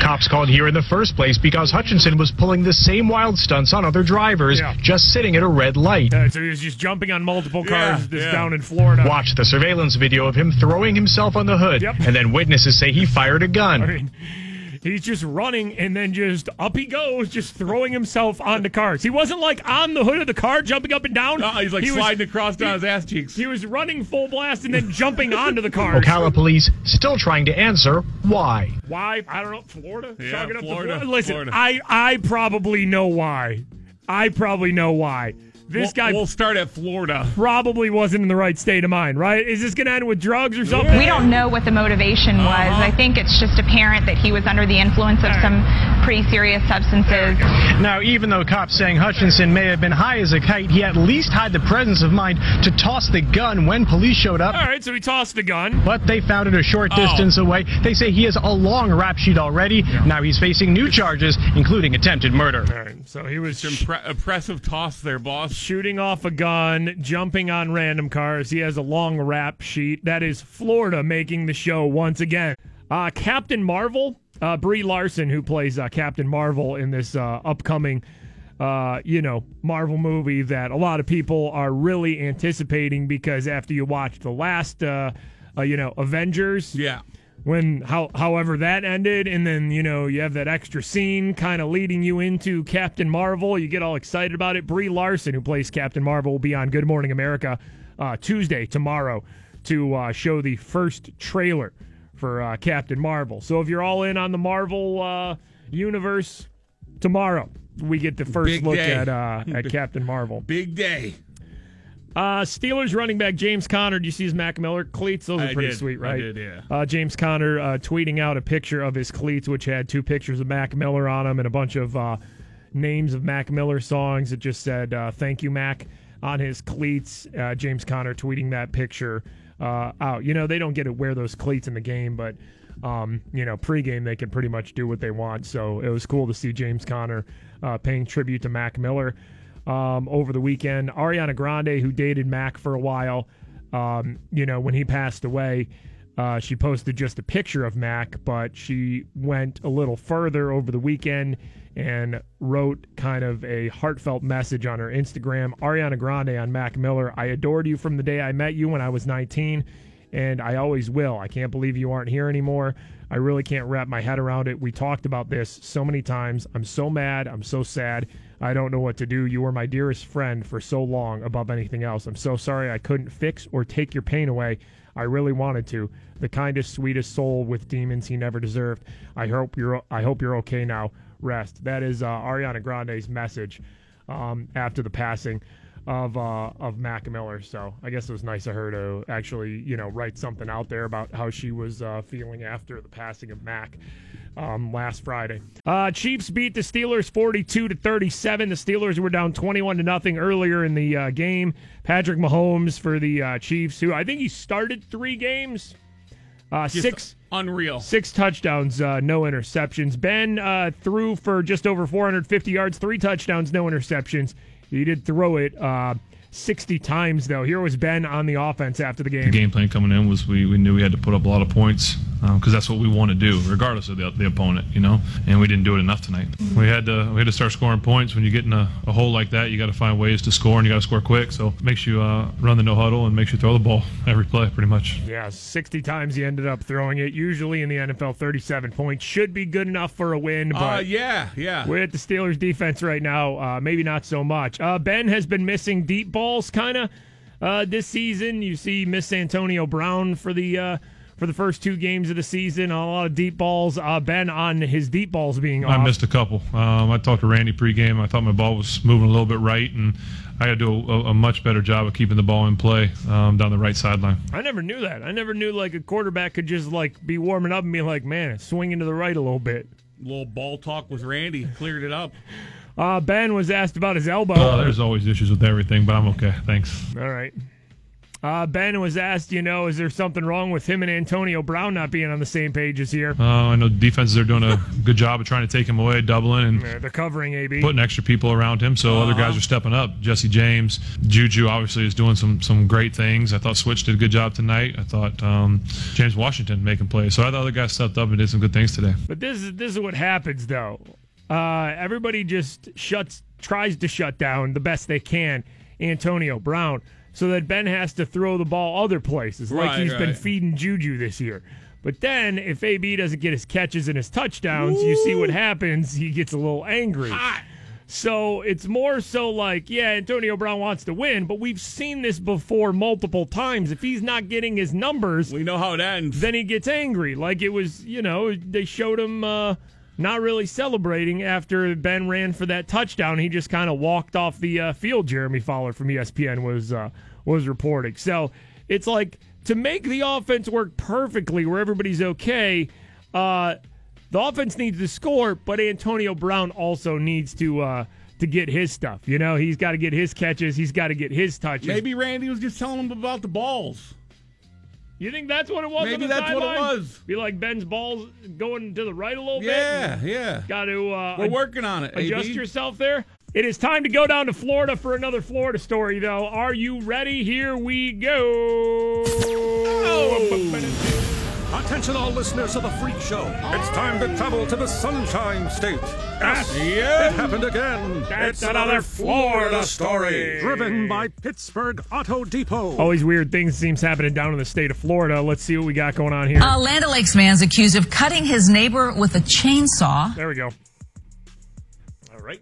Cops called here in the first place because Hutchinson was pulling the same wild stunts on other drivers, Yeah. just sitting at a red light. Uh, so he was just jumping on multiple cars Yeah, yeah. down in Florida. Watch the surveillance video of him throwing himself on the hood, Yep. and then witnesses say he fired a gun. I mean, he's just running and then just up he goes, just throwing himself onto cars. He wasn't like on the hood of the car jumping up and down. No, he's like He was- sliding across down his ass cheeks. He was running full blast and then jumping onto the cars. Ocala police still trying to answer why. Why? I don't know. Florida? Yeah, Chalk it up to Florida, Listen, Florida. I I probably know why. I probably know why. This we'll, guy We'll start at Florida. probably wasn't in the right state of mind, right? Is this going to end with drugs or something? We don't know what the motivation was. Uh-huh. I think it's just apparent that he was under the influence of some pretty serious substances. Now, even though cops saying Hutchinson may have been high as a kite, he at least had the presence of mind to toss the gun when police showed up. All right, so he tossed the gun. But they found it a short Oh. distance away. They say he has a long rap sheet already. Now he's facing new charges, including attempted murder. All right, so he was sh- Impre- impressive toss there, boss. Shooting off a gun, jumping on random cars. He has a long rap sheet. That is Florida making the show once again. Uh, Captain Marvel, uh, Brie Larson, who plays uh, Captain Marvel in this uh, upcoming, uh, you know, Marvel movie that a lot of people are really anticipating because after you watch the last, uh, you know, Avengers, Yeah. When how however that ended and then you know you have that extra scene kind of leading you into captain marvel you get all excited about it brie larson who plays captain marvel will be on good morning america uh, tuesday tomorrow to uh, show the first trailer for uh, captain marvel so if you're all in on the marvel uh, universe tomorrow we get the first Big look day. at uh, at captain marvel Big day. Uh, Steelers running back James Conner. Do you see his Mac Miller cleats? Those are I pretty did. sweet, I right? did, yeah. Uh, James Conner uh, tweeting out a picture of his cleats, which had two pictures of Mac Miller on them and a bunch of uh, names of Mac Miller songs. It just said uh, "Thank you, Mac" on his cleats. Uh, James Conner tweeting that picture uh, out. You know they don't get to wear those cleats in the game, but um, you know pregame they can pretty much do what they want. So it was cool to see James Conner uh, paying tribute to Mac Miller um, over the weekend. Ariana Grande, who dated Mac for a while, um, you know, when he passed away, uh, she posted just a picture of Mac, but she went a little further over the weekend and wrote kind of a heartfelt message on her Instagram. Ariana Grande on Mac Miller, I adored you from the day I met you when I was 19, and I always will. I can't believe you aren't here anymore. I really can't wrap my head around it. We talked about this so many times. I'm so mad. I'm so sad. I don't know what to do. You were my dearest friend for so long above anything else. I'm so sorry I couldn't fix or take your pain away. I really wanted to. The kindest, sweetest soul with demons he never deserved. I hope you're I hope you're okay now. Rest. That is uh, Ariana Grande's message um, after the passing of uh, of Mac Miller. So I guess it was nice of her to actually you know write something out there about how she was uh, feeling after the passing of Mac um, last Friday. Uh, Chiefs beat the Steelers 42 to 37. The Steelers were down 21 to nothing earlier in the uh, game. Patrick Mahomes for the uh, Chiefs, who I think he started three games. Uh, Just six unreal. Six touchdowns, uh, no interceptions. Ben uh, threw for just over 450 yards, three touchdowns, no interceptions. He did throw it uh, 60 times, though. Here was Ben on the offense after the game. The game plan coming in was we, we knew we had to put up a lot of points because that's what we want to do, regardless of the, the opponent, you know. And we didn't do it enough tonight. We had to we had to start scoring points. When you get in a, a hole like that, you got to find ways to score, and you got to score quick. So makes you uh, run the no huddle and makes you throw the ball every play, pretty much. Yeah, 60 times he ended up throwing it. Usually in the NFL, 37 points should be good enough for a win. But Uh, yeah, yeah. With the Steelers defense right now, uh, maybe not so much. Uh, ben has been missing deep balls kind of uh, this season. You see Miss Antonio Brown for the uh, for the first two games of the season. A lot of deep balls. Uh, ben on his deep balls being I off. missed a couple. Um, I talked to Randy pregame. I thought my ball was moving a little bit right, and I got to do a, a much better job of keeping the ball in play um, down the right sideline. I never knew that. I never knew like a quarterback could just like be warming up and be like, man, it's swinging to the right a little bit. A little ball talk with Randy cleared it up. Uh, ben was asked about his elbow. Uh, there's always issues with everything, but I'm okay. Thanks. All right. Uh, ben was asked, you know, is there something wrong with him and Antonio Brown not being on the same page this year? Uh, I know defenses are doing a good job of trying to take him away, doubling and Uh, They're covering AB. putting extra people around him, so other guys are stepping up. Jesse James, Juju obviously is doing some some great things. I thought Switch did a good job tonight. I thought um, James Washington making plays. So I thought other guys stepped up and did some good things today. But this is this is what happens though. Uh, everybody just shuts tries to shut down the best they can Antonio Brown, so that Ben has to throw the ball other places, like Right, he's been feeding Juju this year. But then, if AB doesn't get his catches and his touchdowns, you see what happens. He gets a little angry. So it's more so like, yeah, Antonio Brown wants to win, but we've seen this before multiple times. If he's not getting his numbers, we know how it ends. Then he gets angry. Like it was, you know, they showed him uh, not really celebrating after Ben ran for that touchdown. He just kind of walked off the uh, field. Jeremy Fowler from ESPN was uh, was reporting. So it's like to make the offense work perfectly, where everybody's okay. Uh, the offense needs to score, but Antonio Brown also needs to uh, to get his stuff. You know, he's got to get his catches. He's got to get his touches. Maybe Randy was just telling him about the balls. You think that's what it was? Maybe that's what it was. Be like Ben's balls going to the right a little Yeah, bit. yeah. Yeah. Got to. Uh, We're working on it, Adjust AB. yourself there. It is time to go down to Florida for another Florida story, though. Are you ready? Here we go. Attention, all listeners of the Freak Show. It's time to travel to the Sunshine State. Yes, yeah. it happened again. That's it's another Florida story. Driven by Pittsburgh Auto Depot. Always weird things seems happening down in the state of Florida. Let's see what we got going on here. A Land O'Lakes man's accused of cutting his neighbor with a chainsaw. There we go. All right.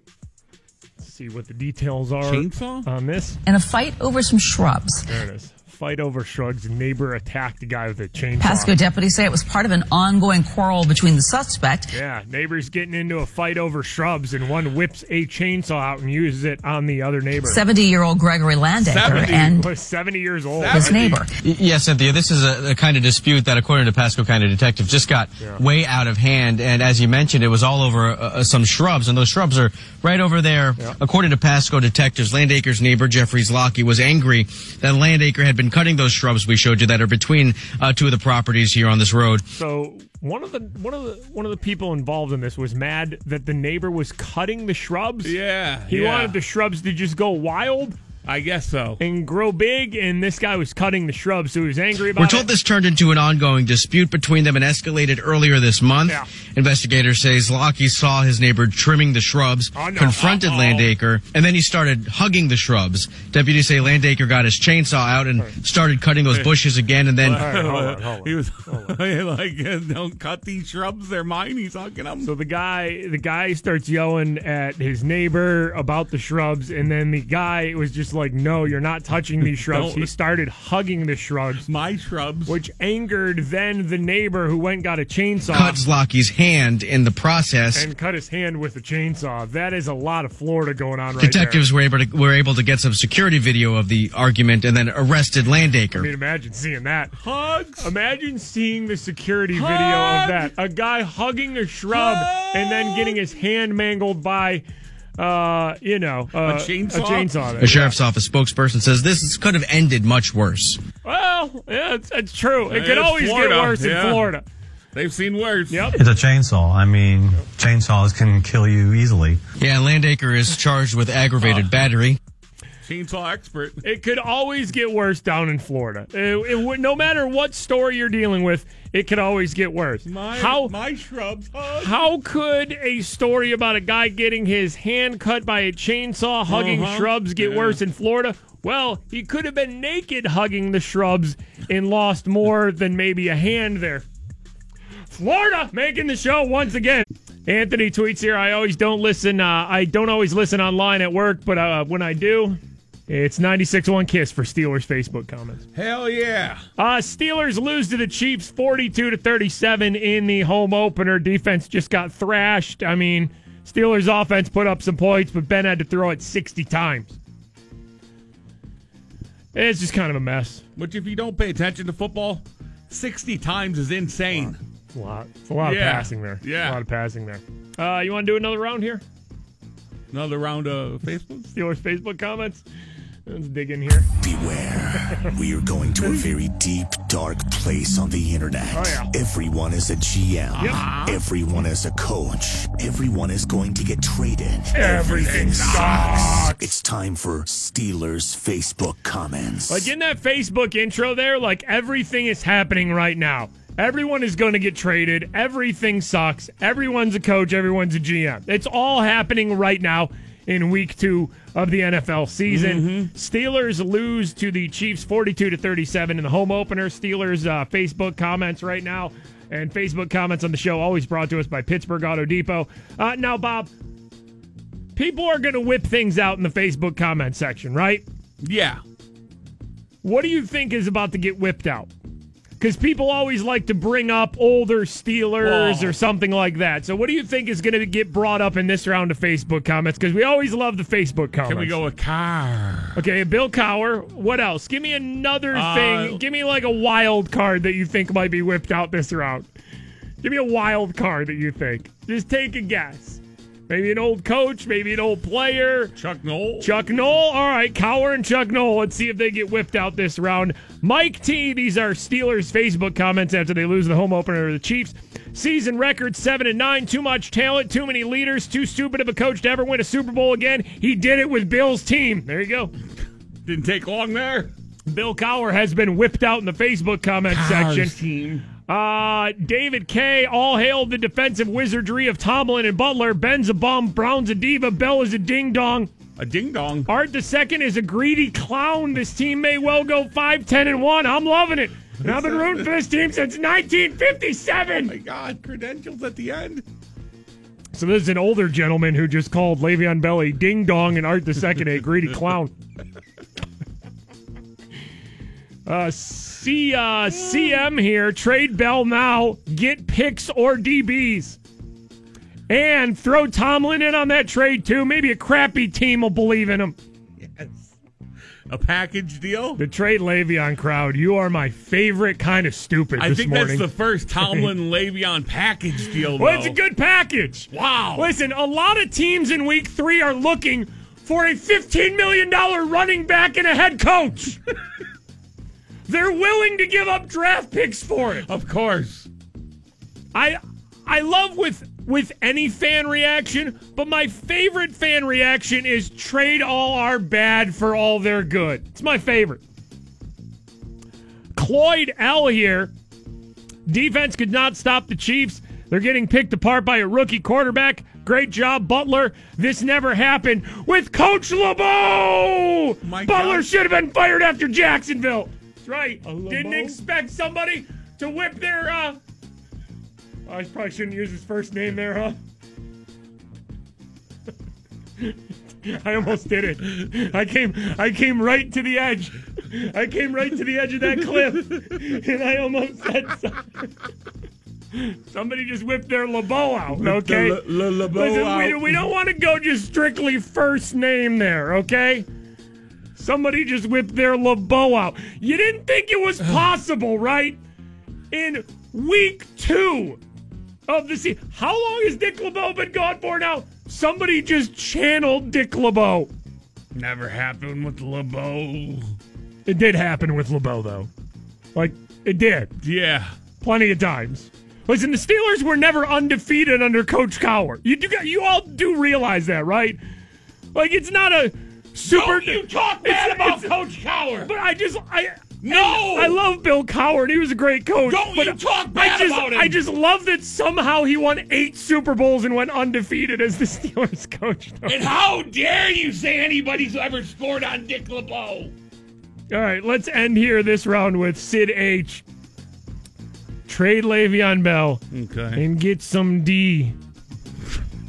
Let's see what the details are Chainsaw? on this. And a fight over some shrubs. There it is. Fight over shrugs. Neighbor attacked the guy with a chainsaw. Pasco deputies say it was part of an ongoing quarrel between the suspect. Yeah, neighbors getting into a fight over shrubs, and one whips a chainsaw out and uses it on the other neighbor. 70 year old Gregory Landacre and was 70 years old. his neighbor. Y- Yes, Cynthia. This is a, a kind of dispute that, according to Pasco County detectives, just got Yeah. way out of hand. And as you mentioned, it was all over uh, uh, some shrubs, and those shrubs are right over there. According to Pasco detectives, Landacre's neighbor Jeffrey Zlocky was angry that Landacre had been cutting those shrubs we showed you that are between uh, two of the properties here on this road. So one of the one of the one of the people involved in this was mad that the neighbor was cutting the shrubs. Yeah, he yeah. wanted the shrubs to just go wild. I guess so. And grow big, and this guy was cutting the shrubs, so he was angry about We're told it. this turned into an ongoing dispute between them and escalated earlier this month. Yeah. Investigators say Zlocky saw his neighbor trimming the shrubs, Oh, no. confronted Uh-oh. Landacre, and then he started hugging the shrubs. Deputies say Landacre got his chainsaw out and started cutting those bushes again, and then All right, hold on, hold on. he was like, "Don't cut these shrubs; they're mine." He's hugging them. So the guy, the guy starts yelling at his neighbor about the shrubs, and then the guy was just like, "No, you're not touching these shrubs." Don't. he started hugging the shrubs, My shrubs. which angered then the neighbor who went and got a chainsaw cut Zlocky's hand in the process. and cut his hand with a chainsaw. That is a lot of Florida going on right Detectives were able to were able to get some security video of the argument and then arrested there. I mean, imagine seeing that. Hugs. Imagine seeing the security video of that. A guy hugging a shrub and then getting his hand mangled by, uh, you know, uh, chainsaw? A chainsaw. A sheriff's office spokesperson says this could have ended much worse. Well, yeah, it's, it's true. It could always Florida, get worse yeah. in Florida. They've seen worse. Yep. It's a chainsaw. I mean, chainsaws can kill you easily. Yeah, Landacre is charged with aggravated battery. Chainsaw expert. It could always get worse down in Florida. It, it no matter what story you're dealing with, it could always get worse. My how my shrubs. Hug. how could a story about a guy getting his hand cut by a chainsaw hugging Uh-huh. shrubs get Yeah. worse in Florida? Well, he could have been naked hugging the shrubs and lost more than maybe a hand there. Florida making the show once again. Anthony tweets here. I always don't listen. Uh, I don't always listen online at work, but uh, when I do, It's 96 1 Kiss for Steelers Facebook comments. Hell yeah. Uh, Steelers lose to the Chiefs 42 to 37 in the home opener. Defense just got thrashed. I mean, Steelers offense put up some points, but Ben had to throw it 60 times. It's just kind of a mess. Which, if you don't pay attention to football, 60 times is insane. It's a lot. It's a lot Yeah. of passing there. Yeah. A lot of passing there. Uh, you want to do another round here? Another round of Facebook? Steelers Facebook comments? Let's dig in here. Beware. we are going to a very deep, dark place on the internet. Oh, yeah. Everyone is a GM. Yep. Everyone is a coach. Everyone is going to get traded. Everything sucks. It's time for Steelers Facebook comments. Like in that Facebook intro there, like everything is happening right now. Everyone is going to get traded. Everything sucks. Everyone's a coach. Everyone's a GM. It's all happening right now in week two of the NFL season. Steelers lose to the Chiefs 42 to 37 in the home opener. Steelers uh, Facebook comments right now and Facebook comments on the show always brought to us by Pittsburgh Auto Depot. Uh, now, Bob, people are going to whip things out in the Facebook comment section, right? Yeah. What do you think is about to get whipped out? Because people always like to bring up older Steelers Whoa. or something like that. So, what do you think is going to get brought up in this round of Facebook comments? Because we always love the Facebook comments. Can we go with car? Okay, Bill Cowher. What else? Give me another Uh, thing. Give me like a wild card that you think might be whipped out this round. Give me a wild card that you think. Just take a guess. Maybe an old coach, maybe an old player. Chuck Noll. Chuck Noll. All right, Cowher and Chuck Noll. Let's see if they get whipped out this round. Mike T. These are Steelers Facebook comments after they lose the home opener to the Chiefs. Season record seven and nine. Too much talent. Too many leaders. Too stupid of a coach to ever win a Super Bowl again. He did it with Bill's team. There you go. Didn't take long there. Bill Cowher has been whipped out in the Facebook comment section. team. Uh, David K. All hail the defensive wizardry of Tomlin and Butler. Ben's a bum. Brown's a diva. Bell is a ding dong. A ding dong. Art the second is a greedy clown. This team may well go 5 10 and 1. I'm loving it. And I've been rooting for this team since 1957. my God, credentials at the end. So this is an older gentleman who just called Le'Veon Bell a ding dong and Art the second a greedy clown. Uh, C, uh, CM here. Trade Bell now. Get picks or DBs. And throw Tomlin in on that trade too. Maybe a crappy team will believe in him. Yes. A package deal? The trade Le'Veon crowd. You are my favorite kind of stupid I this think morning. that's the first Tomlin Le'Veon package deal. well, it's a good package. Wow. Listen, a lot of teams in week three are looking for a $15 million running back and a head coach. They're willing to give up draft picks for it. Of course. I I love with with any fan reaction, but my favorite fan reaction is trade all our bad for all their good. It's my favorite. Cloyd L here. Defense could not stop the Chiefs. They're getting picked apart by a rookie quarterback. Great job, Butler. This never happened with Coach LeBeau. My Butler God. should have been fired after Jacksonville. Right. Didn't expect somebody to whip their. uh I probably shouldn't use his first name there, huh? I almost did it. I came I came right to the edge. I came right to the edge of that cliff. And I almost said something. Somebody just whipped their LeBeau out, okay? Le- Listen, we, we don't want to go just strictly first name there, okay? Somebody just whipped their LeBeau out. You didn't think it was possible, right? In week two of the season. How long has Dick LeBeau been gone for now? Somebody just channeled Dick LeBeau. Never happened with LeBeau. It did happen with LeBeau, though. Like, it did. Yeah. Plenty of times. Listen, the Steelers were never undefeated under Coach Cowher. You do, you all do realize that, right? Like, it's not a super. Don't you talk bad about Coach Cowher. But I just I No! I love Bill Cowher. He was a great coach. Don't but you talk I bad just, about him. I just love that somehow he won eight Super Bowls and went undefeated as the Steelers coach. And how dare you say anybody's ever scored on Dick LeBeau? All right, let's end here this round with Sid H. Trade Le'Veon Bell Okay. and get some D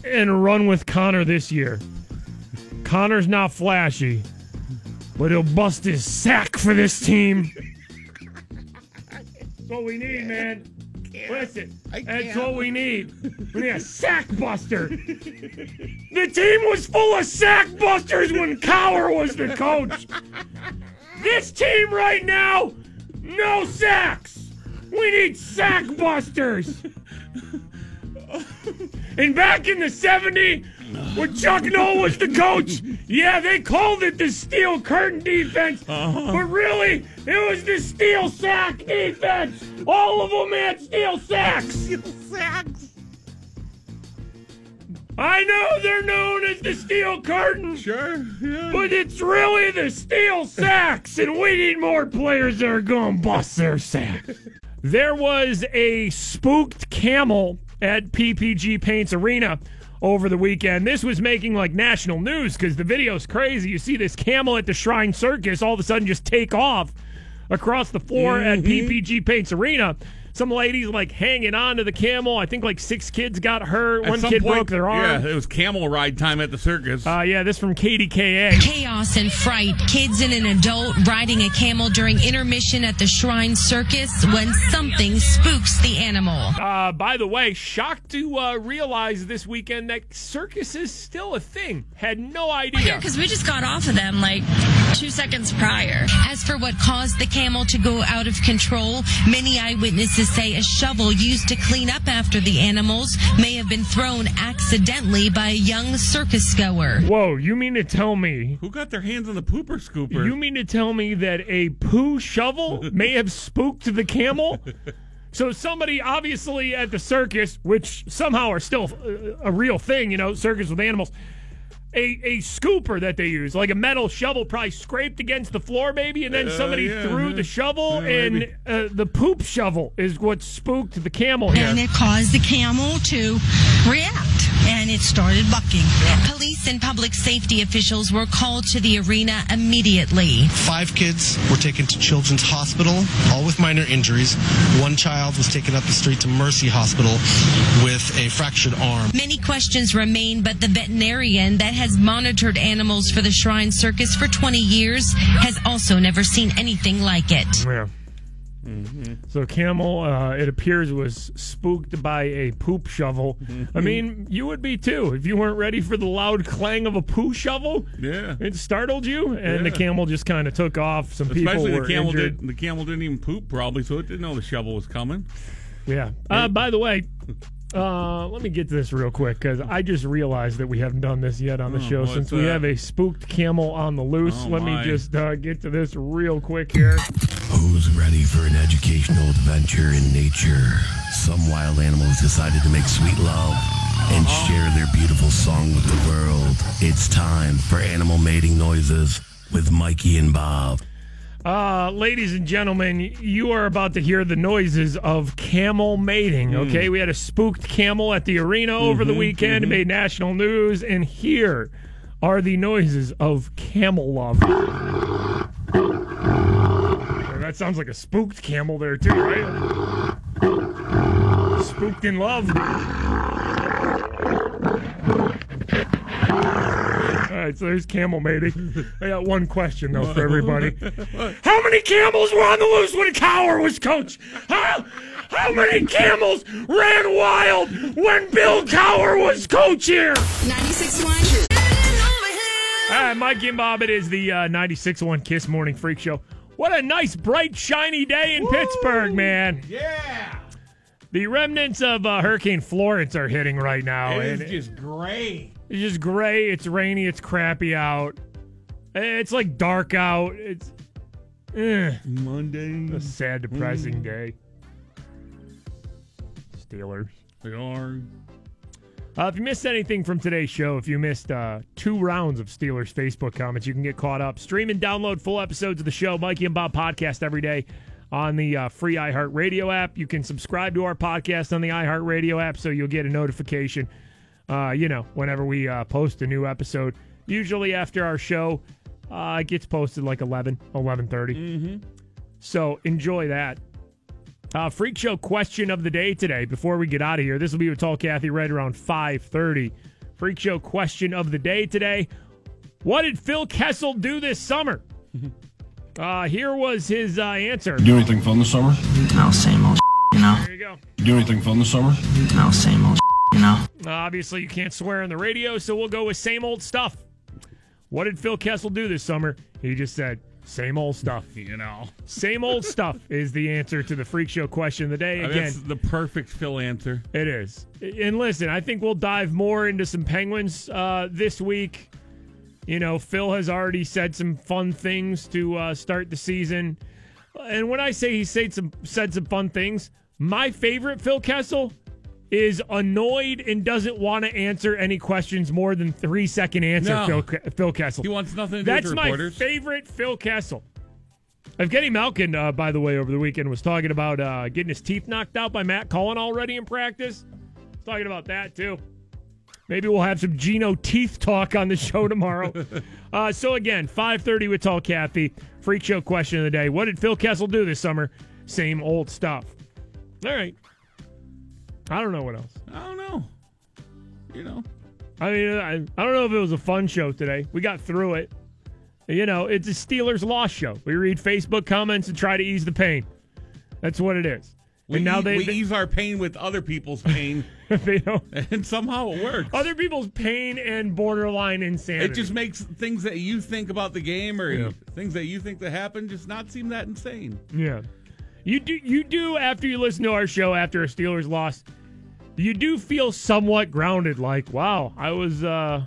and run with Conner this year. Conner's not flashy, but he'll bust his sack for this team. That's what we need, man. Listen, that's what we need. We need a sack buster. The team was full of sack busters when Cowher was the coach. This team right now, no sacks. We need sack busters. And back in the 70s, when Chuck Noll was the coach, yeah, they called it the steel curtain defense. Uh-huh. But really, it was the steel sack defense. All of them had steel sacks. Steel sacks. I know they're known as the steel curtain. Sure. But it's really the steel sacks, and we need more players that are going to bust their sacks. There was a spooked camel at PPG Paints Arena over the weekend. This was making like national news because the video's crazy. You see this camel at the Shrine Circus all of a sudden just take off across the floor at mm-hmm. PPG Paints Arena. Some ladies like hanging on to the camel. I think like six kids got hurt. At One kid point- broke their arm. Yeah, it was camel ride time at the circus. Uh, yeah, this from KDKA. Chaos and fright. Kids and an adult riding a camel during intermission at the Shrine Circus when something spooks the animal. Uh, by the way, shocked to uh, realize this weekend that circus is still a thing. Had no idea. Because we just got off of them like two seconds prior. As for what caused the camel to go out of control, many eyewitnesses say a shovel used to clean up after the animals may have been thrown accidentally by a young circus goer. Whoa, you mean to tell me? Who got their hands on the pooper scooper? You mean to tell me that a poo shovel may have spooked the camel? So somebody obviously at the circus, which somehow are still uh, a real thing, you know, circus with animals, a, a scooper that they use, like a metal shovel, probably scraped against the floor, maybe, and then Uh, somebody yeah, threw yeah. the shovel, Yeah, and uh, the poop shovel is what spooked the camel here. And it caused the camel to react, and it started bucking. Police and public safety officials were called to the arena immediately. Five kids were taken to Children's Hospital, all with minor injuries. One child was taken up the street to Mercy Hospital with a fractured arm. Many questions remain, but the veterinarian that has monitored animals for the Shrine Circus for 20 years has also never seen anything like it. Yeah. So camel, uh, it appears, was spooked by a poop shovel. I mean, you would be too if you weren't ready for the loud clang of a poo shovel. Yeah. It startled you, and the camel just kind of took off. Some people Especially were the camel injured. did. The camel didn't even poop probably, so it didn't know the shovel was coming. Yeah. Uh, by the way, uh, let me get to this real quick because I just realized that we haven't done this yet on the Oh, show since we have a spooked camel on the loose. Oh, let my. me just uh, get to this real quick here. Who's ready for an educational adventure in nature? Some wild animals decided to make sweet love and share their beautiful song with the world. It's time for animal mating noises with Mikey and Bob. Uh, ladies and gentlemen, you are about to hear the noises of camel mating. Hmm. Okay, we had a spooked camel at the arena over the Mhm, weekend, mhm. made national news, and here are the noises of camel love. That sounds like a spooked camel there too, right? Spooked in love. All right, so there's camel mating. I got one question though for everybody. How many camels were on the loose when Cowher was coach? How, how many camels ran wild when Bill Cowher was coach here? 96.1. All right, Mikey and Bob, it is the uh, 96.1 Kiss Morning Freak Show. What a nice, bright, shiny day in Pittsburgh, man. Yeah. The remnants of uh, Hurricane Florence are hitting right now. It is just gray. It's just gray. It's rainy. It's crappy out. It's like dark out. It's eh, Monday. a sad, depressing Mm. day. Steelers. They are. Uh, if you missed anything from today's show, if you missed uh, two rounds of Steelers Facebook comments, you can get caught up. Stream and download full episodes of the show, Mikey and Bob podcast every day on the uh, free iHeartRadio app. You can subscribe to our podcast on the iHeartRadio app so you'll get a notification, uh, you know, whenever we uh, post a new episode. Usually after our show, uh, it gets posted like 11, 11.30. Mm-hmm. So enjoy that. Uh, freak show question of the day today. Before we get out of here, this will be with Tall Kathy right around five thirty. Freak show question of the day today. What did Phil Kessel do this summer? Uh, here was his uh, answer. Do anything fun this summer? No, same old you know? There you go. Do anything fun this summer? No, same old you know? Uh, obviously, you can't swear on the radio, so we'll go with same old stuff. What did Phil Kessel do this summer? He just said, same old stuff. You know. Same old stuff is the answer to the Freak Show question of the day. Again, That's the perfect Phil answer. It is. And listen, I think we'll dive more into some Penguins uh, this week. You know, Phil has already said some fun things to uh, start the season. And when I say he said some said some fun things, my favorite Phil Kessel is annoyed and doesn't want to answer any questions more than three second answer. No. Phil, Phil Kessel. He wants nothing to do That's with my reporters. favorite Phil Kessel. Evgeny Malkin, uh, by the way, over the weekend was talking about uh, getting his teeth knocked out by Matt Cullen already in practice. He's talking about that too. Maybe we'll have some Geno teeth talk on the show tomorrow. uh, so again, 5:30 with Tall Kathy. Freak show question of the day: What did Phil Kessel do this summer? Same old stuff. All right. I don't know what else. I don't know. You know. I mean, I, I don't know if it was a fun show today. We got through it. You know, it's a Steelers loss show. We read Facebook comments and try to ease the pain. That's what it is. We, and now they, we they, ease our pain with other people's pain, they don't, and somehow it works. other people's pain and borderline insanity. It just makes things that you think about the game or Yeah. things that you think that happened just not seem that insane. Yeah. You do you do after you listen to our show after a Steelers loss, you do feel somewhat grounded, like, wow, I was uh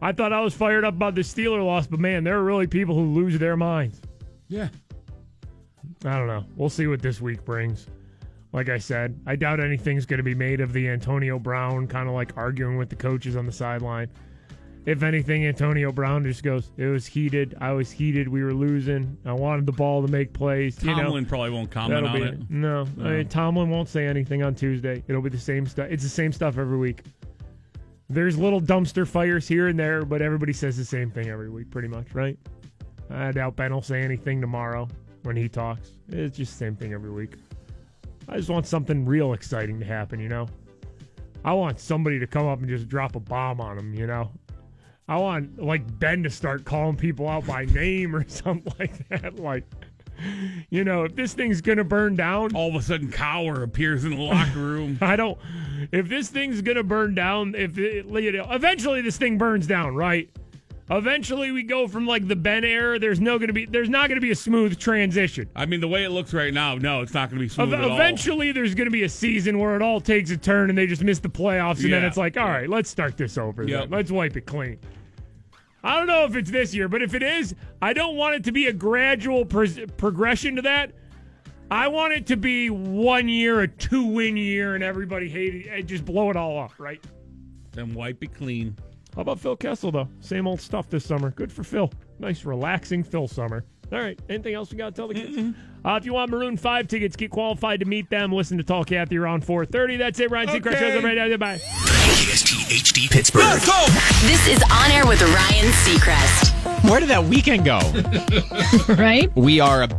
I thought I was fired up about the Steeler loss, but man, there are really people who lose their minds. Yeah. I don't know. We'll see what this week brings. Like I said, I doubt anything's going to be made of the Antonio Brown kind of like arguing with the coaches on the sideline. If anything, Antonio Brown just goes, "It was heated. I was heated. We were losing. I wanted the ball to make plays." You know, Tomlin probably won't comment on be it. No, I mean, Tomlin won't say anything on Tuesday. It'll be the same stuff. It's the same stuff every week. There's little dumpster fires here and there, but everybody says the same thing every week, pretty much, right? I doubt Ben will say anything tomorrow when he talks. It's just the same thing every week. I just want something real exciting to happen, you know? I want somebody to come up and just drop a bomb on him, you know? I want, like, Ben to start calling people out by name or something like that. Like, you know, if this thing's going to burn down. All of a sudden, Cowher appears in the locker room. I don't. If this thing's gonna burn down, if it, eventually this thing burns down, right? Eventually we go from like the Ben era. There's no gonna be. There's not gonna be a smooth transition. I mean, the way it looks right now, no, it's not going to be smooth Ev- at all. eventually there's gonna be a season where it all takes a turn and they just miss the playoffs, and then it's like, all right, let's start this over. Yep. Let's wipe it clean. I don't know if it's this year, but if it is, I don't want it to be a gradual pres progression to that. I want it to be one year, a two win year, and everybody hate it and just blow it all off, right? Then wipe it clean. How about Phil Kessel, though? Same old stuff this summer. Good for Phil. Nice, relaxing Phil summer. All right. Anything else we got to tell the kids? Uh, if you want Maroon 5 tickets, get qualified to meet them. Listen to Tall Kathy around 4.30. That's it. Ryan Seacrest shows up right now. Bye. KST HD Pittsburgh. This is On Air with Ryan Seacrest. Where did that weekend go? right? We are about